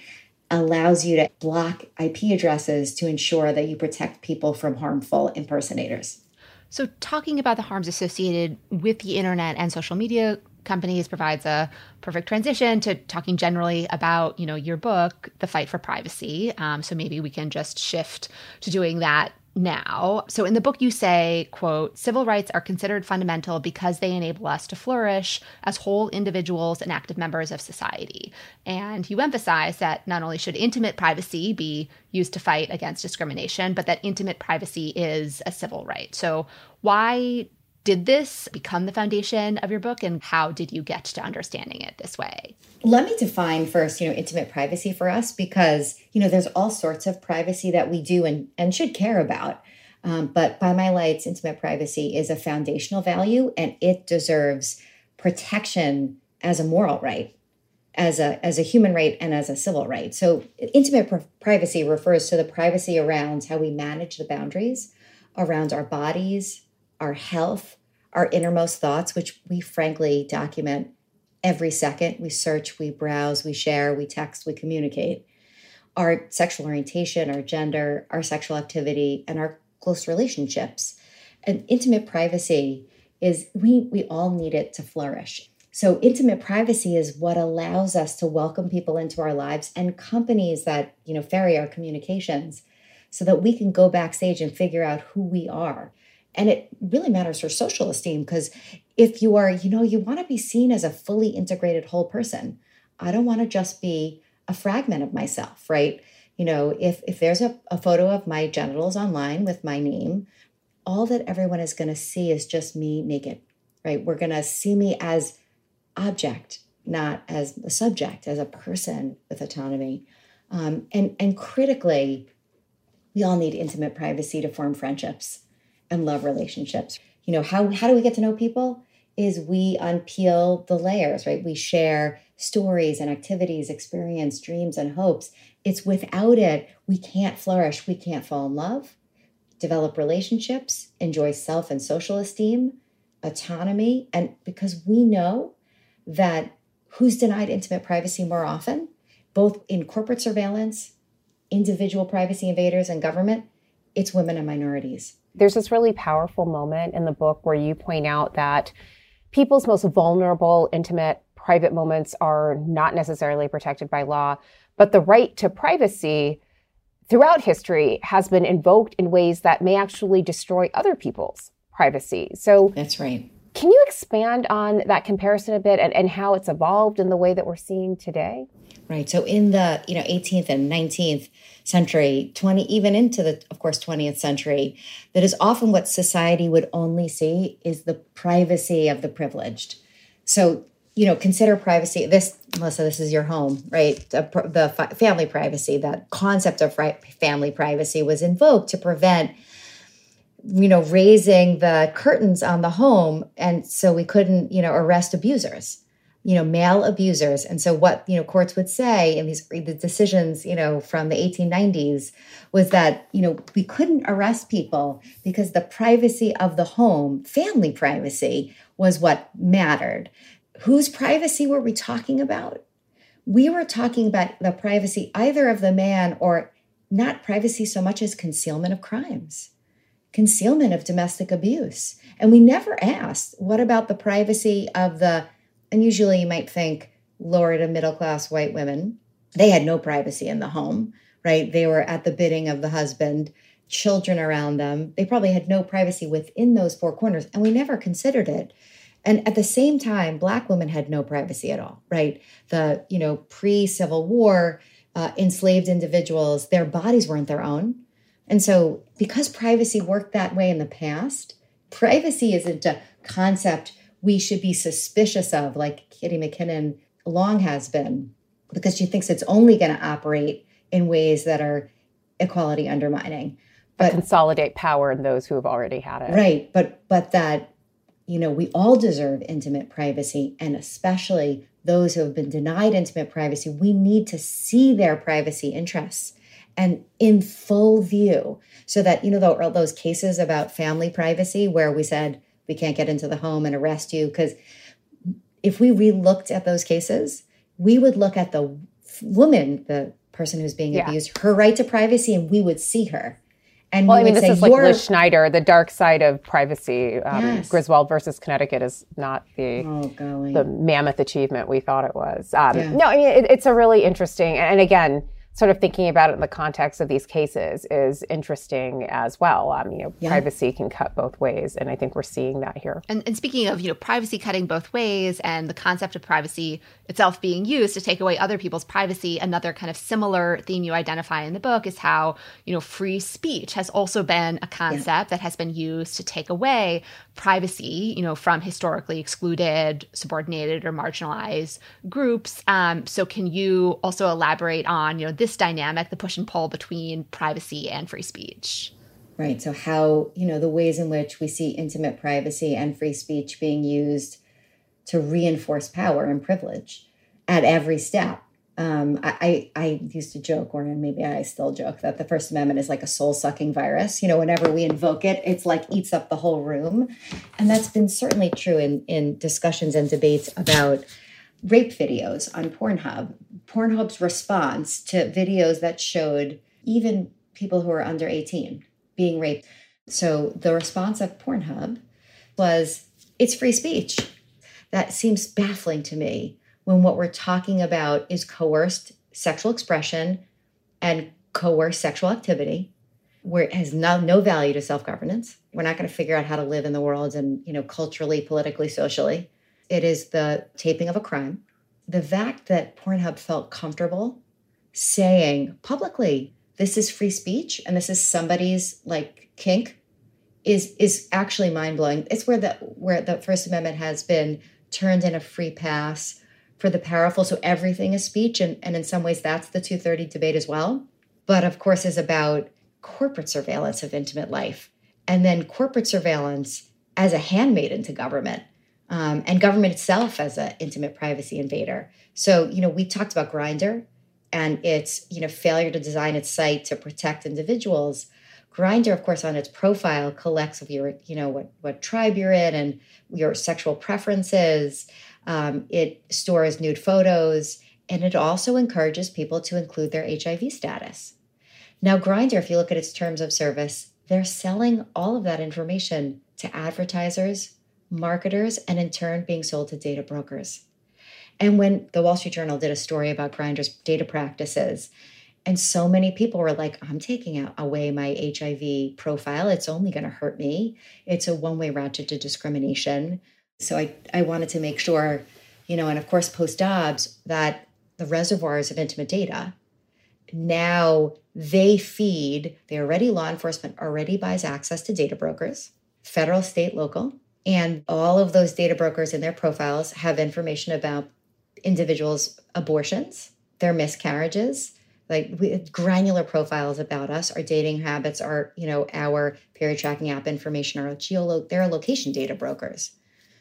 E: allows you to block IP addresses to ensure that you protect people from harmful impersonators.
C: So, talking about the harms associated with the internet and social media companies provides a perfect transition to talking generally about, you know, your book, The Fight for Privacy. Um, so maybe we can just shift to doing that now. So in the book you say, quote, civil rights are considered fundamental because they enable us to flourish as whole individuals and active members of society. And you emphasize that not only should intimate privacy be used to fight against discrimination, but that intimate privacy is a civil right. So why did this become the foundation of your book and how did you get to understanding it this way?
E: Let me define first, you know, intimate privacy for us because, you know, there's all sorts of privacy that we do and, and should care about. Um, but by my lights, intimate privacy is a foundational value and it deserves protection as a moral right, as a, as a human right, and as a civil right. So, intimate pr- privacy refers to the privacy around how we manage the boundaries around our bodies, our health, our innermost thoughts, which we frankly document every second. We search, we browse, we share, we text, we communicate. Our sexual orientation, our gender, our sexual activity, and our close relationships. And intimate privacy is we we all need it to flourish. So intimate privacy is what allows us to welcome people into our lives and companies that, you know, ferry our communications so that we can go backstage and figure out who we are and it really matters for social esteem because if you are, you know, you want to be seen as a fully integrated whole person. I don't want to just be a fragment of myself, right? You know, if if there's a, a photo of my genitals online with my name, all that everyone is going to see is just me naked, right? We're going to see me as object, not as a subject, as a person with autonomy. Um, and and critically, we all need intimate privacy to form friendships and love relationships. You know, how, how do we get to know people? Is we unpeel the layers, right? We share stories and activities, experience, dreams, and hopes. It's without it, we can't flourish. We can't fall in love, develop relationships, enjoy self and social esteem, autonomy. And because we know that who's denied intimate privacy more often, both in corporate surveillance, individual privacy invaders, and government, it's women and minorities.
D: There's this really powerful moment in the book where you point out that people's most vulnerable, intimate, private moments are not necessarily protected by law, but the right to privacy throughout history has been invoked in ways that may actually destroy other people's privacy. So
E: That's right.
D: Can you expand on that comparison a bit and, and how it's evolved in the way that we're seeing today?
E: Right. So in the, you know, 18th and 19th century, 20 even into the of course 20th century, that is often what society would only see is the privacy of the privileged. So you know, consider privacy. This, Melissa, this is your home, right? The, the family privacy, that concept of family privacy was invoked to prevent, you know, raising the curtains on the home. And so we couldn't, you know, arrest abusers, you know, male abusers. And so what, you know, courts would say in these the decisions, you know, from the 1890s was that, you know, we couldn't arrest people because the privacy of the home, family privacy, was what mattered. Whose privacy were we talking about? We were talking about the privacy either of the man or not privacy so much as concealment of crimes, concealment of domestic abuse. And we never asked, what about the privacy of the, and usually you might think lower to middle class white women, they had no privacy in the home, right? They were at the bidding of the husband, children around them. They probably had no privacy within those four corners. And we never considered it and at the same time black women had no privacy at all right the you know pre-civil war uh, enslaved individuals their bodies weren't their own and so because privacy worked that way in the past privacy isn't a concept we should be suspicious of like Kitty MacKinnon long has been because she thinks it's only going to operate in ways that are equality undermining.
D: But consolidate power in those who have already had it.
E: Right but but that you know, we all deserve intimate privacy, and especially those who have been denied intimate privacy, we need to see their privacy interests and in full view so that, you know, those cases about family privacy where we said we can't get into the home and arrest you. Because if we re-looked at those cases, we would look at the woman, the person who's being yeah. abused, her right to privacy, and we would see her.
D: And well, I mean, this is like Liz Schneider, the dark side of privacy. Um, yes. Griswold versus Connecticut is not the oh, the mammoth achievement we thought it was. Um, yeah. No, I mean, it, it's a really interesting, and again, sort of thinking about it in the context of these cases is interesting as well. Um, you know, yeah. privacy can cut both ways, and I think we're seeing that here.
C: And, and, speaking of, you know, privacy cutting both ways, and the concept of privacy itself being used to take away other people's privacy, another kind of similar theme you identify in the book is how you know free speech has also been a concept yeah. that has been used to take away privacy, you know, from historically excluded, subordinated, or marginalized groups. Um, so, can you also elaborate on, you know, this dynamic, the push and pull between privacy and free speech?
E: Right. So, how, you know, the ways in which we see intimate privacy and free speech being used to reinforce power and privilege at every step um, I, I used to joke, or maybe I still joke, that the First Amendment is like a soul sucking virus. You know, whenever we invoke it, it's like eats up the whole room. And that's been certainly true in, in discussions and debates about rape videos on Pornhub. Pornhub's response to videos that showed even people who are under 18 being raped. So the response of Pornhub was it's free speech. That seems baffling to me when what we're talking about is coerced sexual expression and coerced sexual activity where it has no, no value to self-governance we're not going to figure out how to live in the world and you know culturally politically socially it is the taping of a crime the fact that pornhub felt comfortable saying publicly this is free speech and this is somebody's like kink is is actually mind-blowing it's where the where the first amendment has been turned in a free pass for the powerful. So everything is speech. And, and in some ways, that's the 230 debate as well. But of course, is about corporate surveillance of intimate life. And then corporate surveillance as a handmaiden to government. Um, and government itself as an intimate privacy invader. So, you know, we talked about Grindr and its, you know, failure to design its site to protect individuals. Grindr, of course, on its profile collects your, you know, what what tribe you're in and your sexual preferences. Um, it stores nude photos, and it also encourages people to include their HIV status. Now, Grindr, if you look at its terms of service, they're selling all of that information to advertisers, marketers, and in turn being sold to data brokers. And when the Wall Street Journal did a story about Grindr's data practices, and so many people were like, I'm taking away my HIV profile. It's only going to hurt me. It's a one way route to discrimination. So I, I wanted to make sure, you know, and of course, post Dobbs, that the reservoirs of intimate data now they feed, they already law enforcement already buys access to data brokers, federal, state, local. And all of those data brokers in their profiles have information about individuals' abortions, their miscarriages, like we, granular profiles about us, our dating habits, our you know our period tracking app information, our geolo they're location data brokers.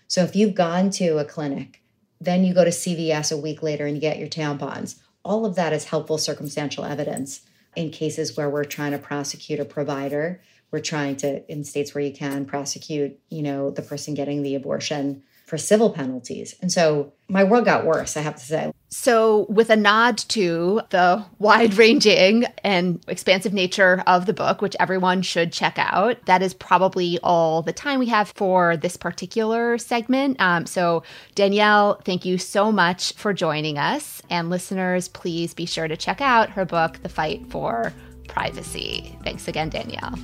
E: So if you've gone to a clinic, then you go to CVS a week later and you get your tampons. All of that is helpful circumstantial evidence in cases where we're trying to prosecute a provider we're trying to in states where you can prosecute you know the person getting the abortion for civil penalties. And so my world got worse i have to say.
C: So with a nod to the wide ranging and expansive nature of the book which everyone should check out that is probably all the time we have for this particular segment. Um, so danielle thank you so much for joining us. And listeners please be sure to check out her book the fight for privacy. Thanks again danielle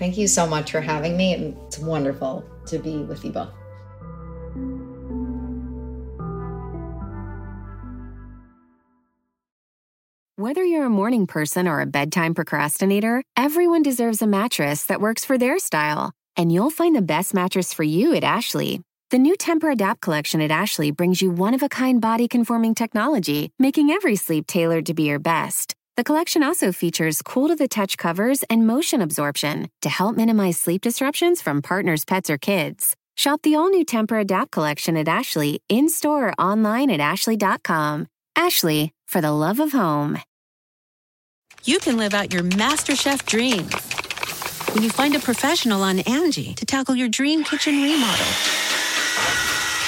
E: Thank you so much for having me. And it's wonderful to be with you both.
F: Whether you're a morning person or a bedtime procrastinator, everyone deserves a mattress that works for their style. And you'll find the best mattress for you at Ashley. The new Tempur-Adapt collection at Ashley brings you one of a kind body conforming technology, making every sleep tailored to be your best. The collection also features cool to the touch covers and motion absorption to help minimize sleep disruptions from partners, pets, or kids. Shop the all new Tempur-Adapt collection at Ashley in store or online at Ashley.com. Ashley, for the love of home.
G: You can live out your MasterChef dreams when you find a professional on Angie to tackle your dream kitchen remodel.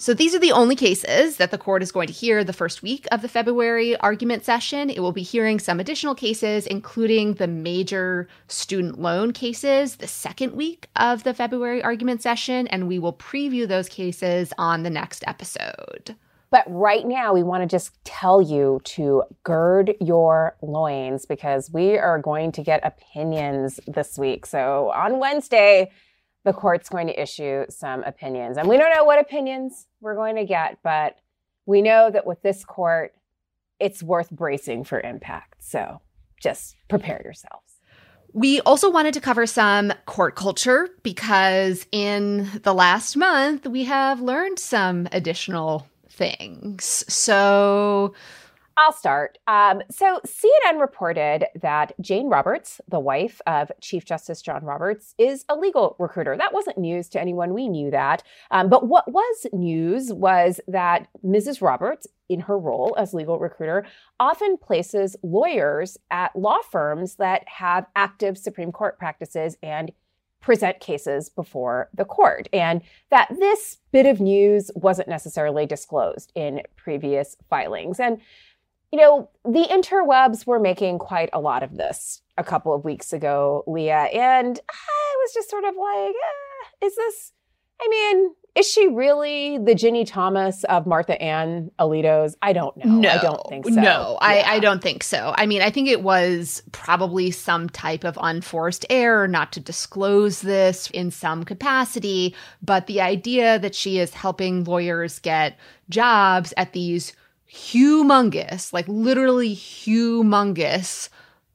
C: So these are the only cases that the court is going to hear the first week of the February argument session. It will be hearing some additional cases, including the major student loan cases, the second week of the February argument session, and we will preview those cases on the next episode.
D: But right now, we want to just tell you to gird your loins because we are going to get opinions this week. So on Wednesday, the court's going to issue some opinions. And we don't know what opinions we're going to get, but we know that with this court, it's worth bracing for impact. So just prepare yourselves.
C: We also wanted to cover some court culture because in the last month, we have learned some additional things. So
D: I'll start. Um, so, CNN reported that Jane Roberts, the wife of Chief Justice John Roberts, is a legal recruiter. That wasn't news to anyone. We knew that. Um, but what was news was that Mrs. Roberts, in her role as legal recruiter, often places lawyers at law firms that have active Supreme Court practices and present cases before the court, and that this bit of news wasn't necessarily disclosed in previous filings. And you know, the interwebs were making quite a lot of this a couple of weeks ago, Leah, and I was just sort of like, eh, is this, I mean, is she really the Ginny Thomas of Martha Ann Alito's? I don't know. No, I don't think so.
C: No,
D: yeah.
C: I, I don't think so. I mean, I think it was probably some type of unforced error not to disclose this in some capacity. But the idea that she is helping lawyers get jobs at these humongous, like literally humongous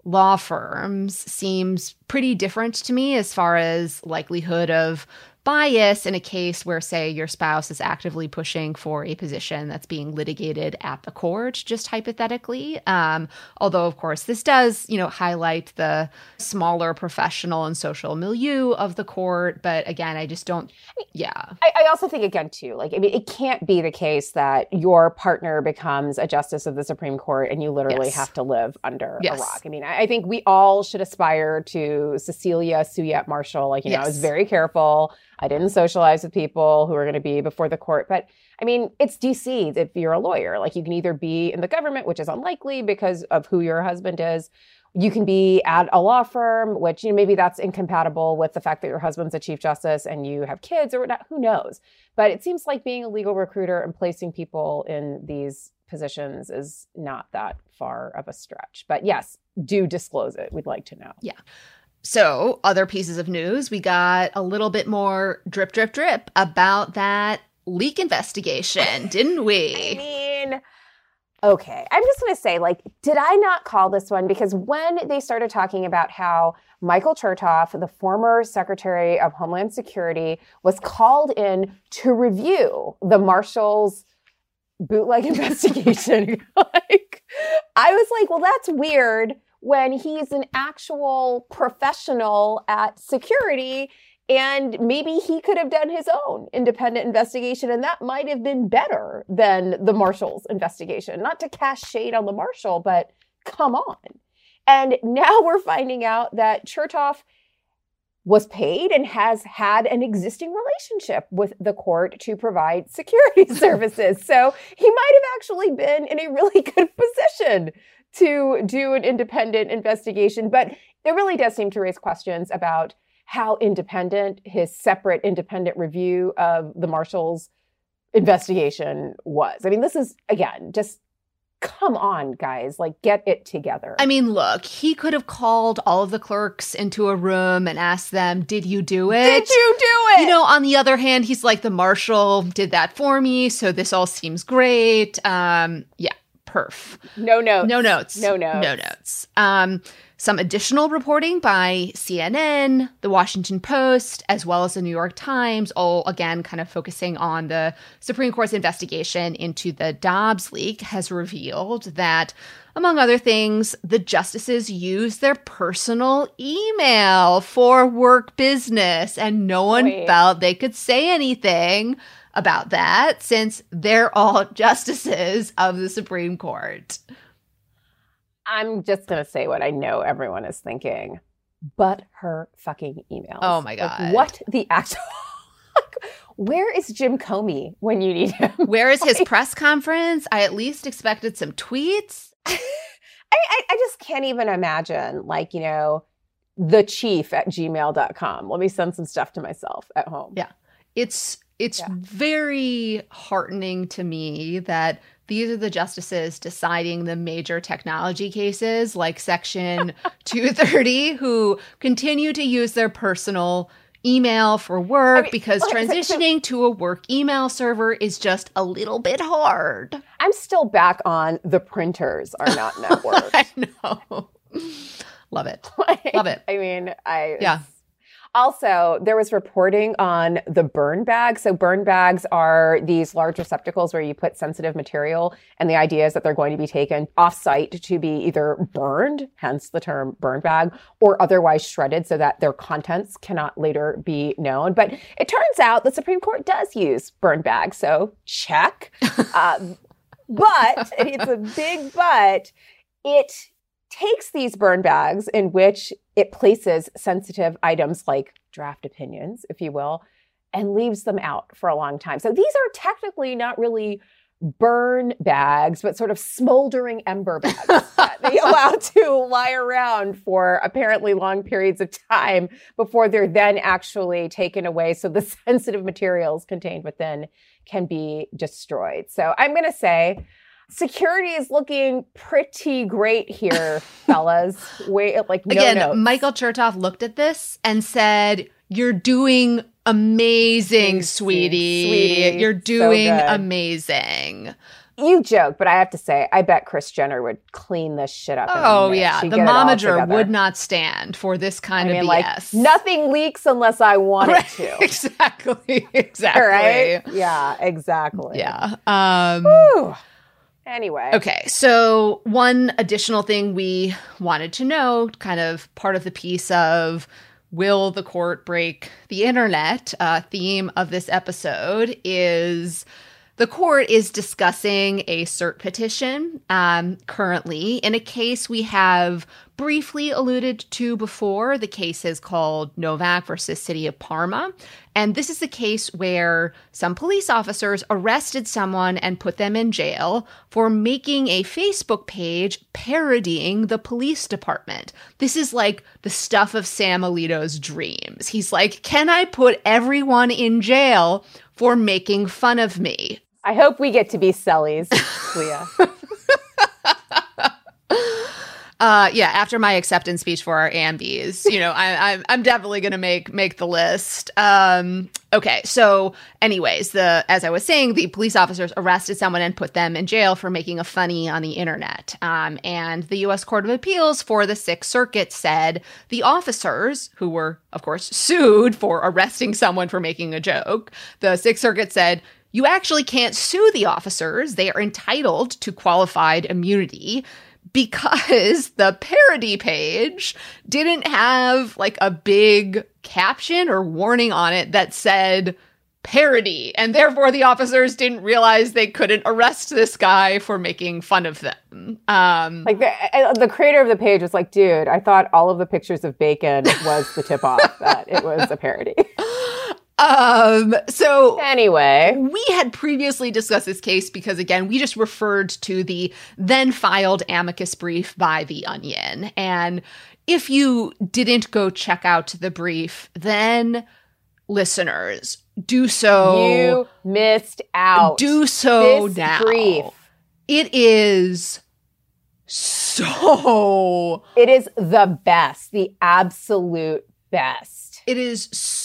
C: law firms seems pretty different to me as far as likelihood of bias in a case where, say, your spouse is actively pushing for a position that's being litigated at the court, just hypothetically. Um, although, of course, this does, you know, highlight the smaller professional and social milieu of the court. But again, I just don't, yeah.
D: I, I also think, again, too, like, I mean, it can't be the case that your partner becomes a justice of the Supreme Court and you literally yes. have to live under yes. a rock. I mean, I, I, think we all should aspire to Cecilia Suyat Marshall. Like, you yes. know, I was very careful I didn't socialize with people who are going to be before the court. But I mean, it's DC if you're a lawyer. Like you can either be in the government, which is unlikely because of who your husband is. You can be at a law firm, which you know maybe that's incompatible with the fact that your husband's a chief justice and you have kids or not. Who knows? But it seems like being a legal recruiter and placing people in these positions is not that far of a stretch. But yes, do disclose it. We'd like to know.
C: Yeah. So, other pieces of news, we got a little bit more drip, drip, drip about that leak investigation, didn't we?
D: I mean, okay. I'm just going to say, like, did I not call this one? Because when they started talking about how Michael Chertoff, the former Secretary of Homeland Security, was called in to review the Marshals bootleg investigation, like, I was like, well, that's weird when he's an actual professional at security and maybe he could have done his own independent investigation, and that might have been better than the marshal's investigation. Not to cast shade on the marshal, but come on. And now we're finding out that Chertoff was paid and has had an existing relationship with the court to provide security services. So he might have actually been in a really good position to do an independent investigation. But it really does seem to raise questions about how independent his separate independent review of the marshals investigation was. I mean, this is, again, just come on, guys, like get it together.
C: I mean, look, he could have called all of the clerks into a room and asked them, Did you do it?
D: Did you do it?
C: You know, on the other hand, he's like, The marshal did that for me, so this all seems great. Um, yeah, perf.
D: No notes.
C: No notes.
D: No notes.
C: No notes. Um, some additional reporting by CNN, The Washington Post, as well as the New York Times, all again kind of focusing on the Supreme Court's investigation into the Dobbs leak, has revealed that, among other things, the justices use their personal email for work business, and no one
D: Wait.
C: felt they could say anything about that since they're all justices of the Supreme Court.
D: I'm just going to say what I know everyone is thinking. But her fucking emails.
C: Oh my
D: Like,
C: God.
D: what the actual. Where is Jim Comey when you need him?
C: Where is his press conference? I at least expected some tweets.
D: I, I, I just can't even imagine, like, you know, the chief at gmail.com. Let me send some stuff to myself at home.
C: Yeah. It's it's
D: Yeah.
C: very heartening to me that these are the justices deciding the major technology cases like section 230 who continue to use their personal email for work
D: mean,
C: because
D: okay, so- so-
C: transitioning to a work email server is just a little bit hard.
D: I'm still back on the printers are not networked.
C: I know. Love it.
D: Like,
C: Love it.
D: I mean, I
C: Yeah.
D: Also, there was reporting on the burn bag. So, burn bags are these large receptacles where you put sensitive material, and the idea is that they're going to be taken off site to be either burned, hence the term burn bag, or otherwise shredded so that their contents cannot later be known. But it turns out the Supreme Court does use burn bags. So, check. uh, but it's a big but. It takes these burn bags in which it places sensitive items like draft opinions, if you will, and leaves them out for a long time. So these are technically not really burn bags, but sort of smoldering ember bags that they allow to lie around for apparently long periods of time before they're then actually taken away. So the sensitive materials contained within can be destroyed. So I'm going to say, security is looking pretty great here, fellas. Wait, like no
C: Again,
D: notes.
C: Michael Chertoff looked at this and said, You're doing amazing, sweetie.
D: sweetie.
C: You're doing
D: good."
C: amazing.
D: You joke, but I have to say, I bet Chris Jenner would clean this shit up.
C: Oh, yeah.
D: She'd
C: The momager would not stand for this kind
D: I mean,
C: of
D: like
C: BS.
D: nothing leaks unless I want it to.
C: exactly. Exactly.
D: Right? Yeah, exactly.
C: Yeah. Um.
D: Anyway.
C: Okay, so one additional thing we wanted to know, kind of part of the piece of Will the Court Break the Internet uh, theme of this episode is the court is discussing a cert petition um, currently in a case we have briefly alluded to before. The case is called Novak versus City of Parma. And this is the case where some police officers arrested someone and put them in jail for making a Facebook page parodying the police department. This is like the stuff of Sam Alito's dreams. He's like, Can I put everyone in jail for making fun of me?
D: I hope we get to be Sellies, Leah.
C: Uh, yeah, after my acceptance speech for our AMBs, you know, I, I'm I'm definitely gonna make make the list. Um, okay, so anyways, the as I was saying, the police officers arrested someone and put them in jail for making a funny on the internet. Um, and the U.S. Court of Appeals for the Sixth Circuit said the officers, who were of course sued for arresting someone for making a joke, the Sixth Circuit said you actually can't sue the officers. They are entitled to qualified immunity because the parody page didn't have like a big caption or warning on it that said parody. And therefore, the officers didn't realize they couldn't arrest this guy for making fun of them. Um,
D: like the, uh, the creator of the page was like, dude, I thought all of the pictures of bacon was the tip off that it was a parody.
C: Um, so
D: anyway,
C: we had previously discussed this case because again, we just referred to the then filed amicus brief by The Onion. And if you didn't go check out the brief, then listeners, do so.
D: You missed out.
C: Do so
D: this
C: now.
D: Brief.
C: It is so.
D: It is the best, the absolute best.
C: It is so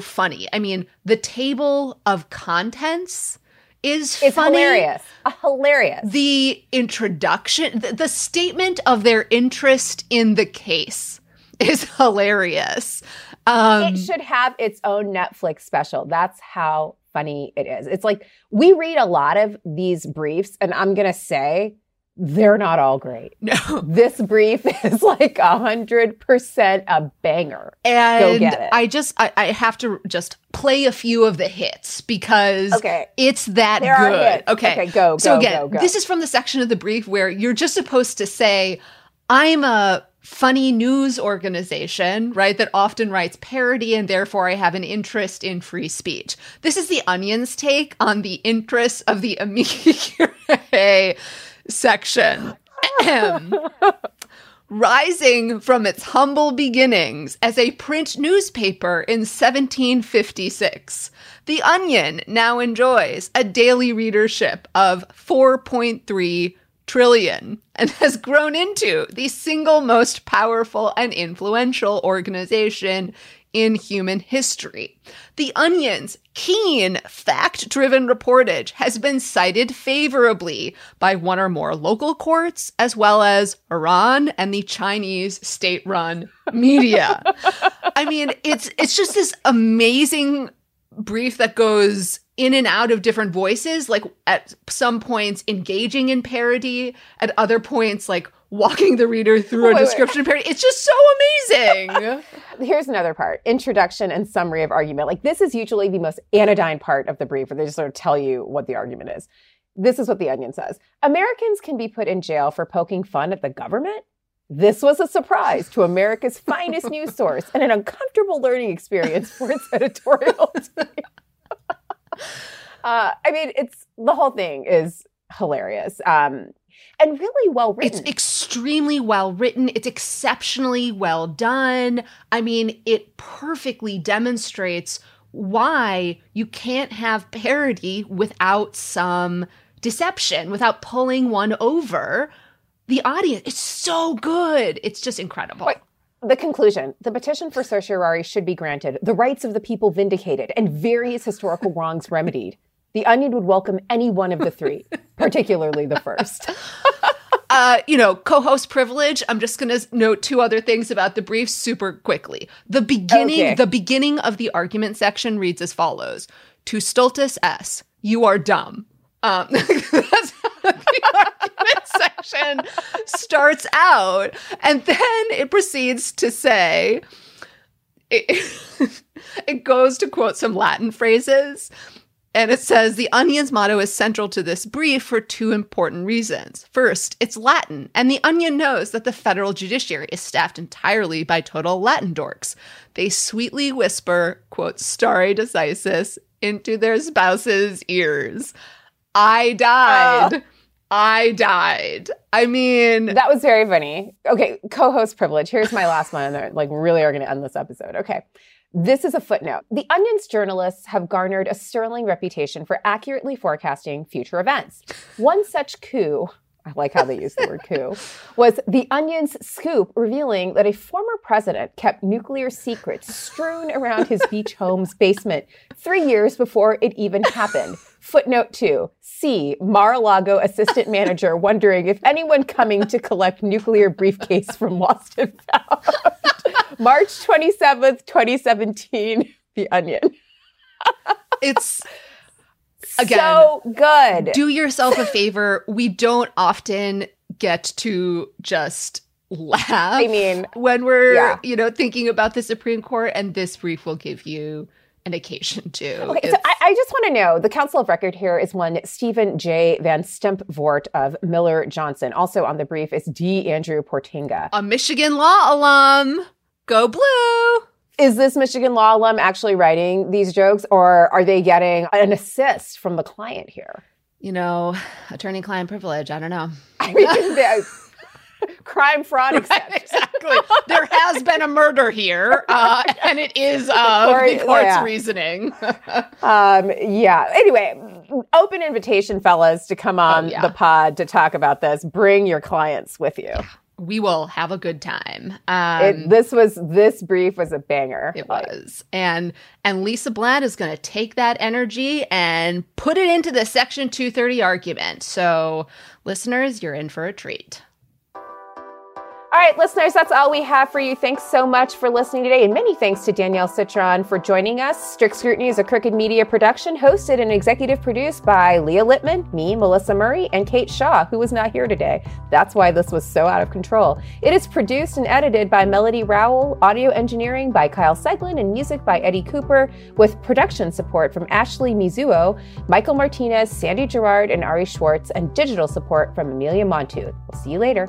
C: funny. I mean, the table of contents is
D: it's
C: funny.
D: hilarious. Hilarious.
C: The introduction, the, the statement of their interest in the case is hilarious. Um,
D: it should have its own Netflix special. That's how funny it is. It's like we read a lot of these briefs, and I'm going to say they're not all great.
C: No.
D: This brief is like a hundred percent a banger.
C: And
D: Go get it.
C: I just I, I have to just play a few of the hits because
D: Okay.
C: it's that
D: There
C: good. Okay.
D: Okay, go,
C: So again,
D: go, go.
C: this is from the section of the brief where you're just supposed to say, I'm a funny news organization, right, that often writes parody and therefore I have an interest in free speech. This is the Onion's take on the interests of the amici curiae section. Rising from its humble beginnings as a print newspaper in 1756, The Onion now enjoys a daily readership of 4.3 trillion and has grown into the single most powerful and influential organization in human history. The Onion's keen, fact driven reportage has been cited favorably by one or more local courts, as well as Iran and the Chinese state run media. I mean, it's it's just this amazing brief that goes in and out of different voices, like at some points engaging in parody, at other points, like walking the reader through a description parody. It's just so amazing.
D: Here's another part introduction and summary of argument. Like, this is usually the most anodyne part of the brief where they just sort of tell you what the argument is. This is what the Onion says Americans can be put in jail for poking fun at the government. This was a surprise to America's finest news source and an uncomfortable learning experience for its editorial team. uh, I mean, it's the whole thing is hilarious um, and really well written.
C: It's extremely well written. It's exceptionally well done. I mean, it perfectly demonstrates why you can't have parody without some deception, without pulling one over the audience. It's so good. It's just incredible.
D: Wait. The conclusion the petition for certiorari should be granted, the rights of the people vindicated, and various historical wrongs remedied. The Onion would welcome any one of the three, particularly the first.
C: uh, you know, co-host privilege. I'm just going to note two other things about the brief super quickly. The beginning,
D: Okay.
C: the beginning of the argument section reads as follows: "Tu stultus es, you are dumb." Um, that's how the argument section starts out, and then it proceeds to say. It, it goes to quote some Latin phrases. And it says the Onion's motto is central to this brief for two important reasons. First, it's Latin, and the Onion knows that the federal judiciary is staffed entirely by total Latin dorks. They sweetly whisper, quote, stare decisis into their spouses' ears. I died. I died. I mean,
D: That was very funny. Okay, co host privilege. Here's my last one. Like, really are going to end this episode. Okay. This is a footnote. The Onion's journalists have garnered a sterling reputation for accurately forecasting future events. One such coup, I like how they use the word coup, was The Onion's scoop revealing that a former president kept nuclear secrets strewn around his beach home's basement three years before it even happened. Footnote two C. Mar a Lago assistant manager wondering if anyone coming to collect nuclear briefcase from lost and found. March 27th, 2017, The Onion.
C: It's again
D: so good.
C: do yourself a favor. We don't often get to just laugh.
D: I mean,
C: when we're
D: yeah.
C: you know thinking about the Supreme Court, and this brief will give you an occasion to.
D: Okay, so I, I just want to know the counsel of record here is one Stephen J. Van Stempvoort of Miller Johnson. Also on the brief is D. Andrew Portinga.
C: a Michigan law alum. Go blue.
D: Is this Michigan law alum actually writing these jokes, or are they getting an assist from the client here?
C: You know, attorney client privilege. I don't know.
D: I mean, crime fraud exception.
C: exactly. there has been a murder here, uh, and it is uh,
D: Court-
C: the court's
D: yeah.
C: reasoning.
D: Um, yeah. Anyway, open invitation, fellas, to come on
C: Oh, yeah.
D: the pod to talk about this. Bring your clients with you.
C: We will have a good time. Um,
D: It, this was this brief was a banger.
C: It
D: Like,
C: was. And and Lisa Blatt is going to take that energy and put it into the section 230 argument. So, listeners, you're in for a treat.
D: All right, listeners, that's all we have for you. Thanks so much for listening today. And many thanks to Danielle Citron for joining us. Strict Scrutiny is a Crooked Media production, hosted and executive produced by Leah Littman, me, Melissa Murray, and Kate Shaw, who was not here today. That's why this was so out of control. It is produced and edited by Melody Rowell, audio engineering by Kyle Seglin, and music by Eddie Cooper, with production support from Ashley Mizuo, Michael Martinez, Sandy Gerard, and Ari Schwartz, and digital support from Amelia Montooth. We'll see you later.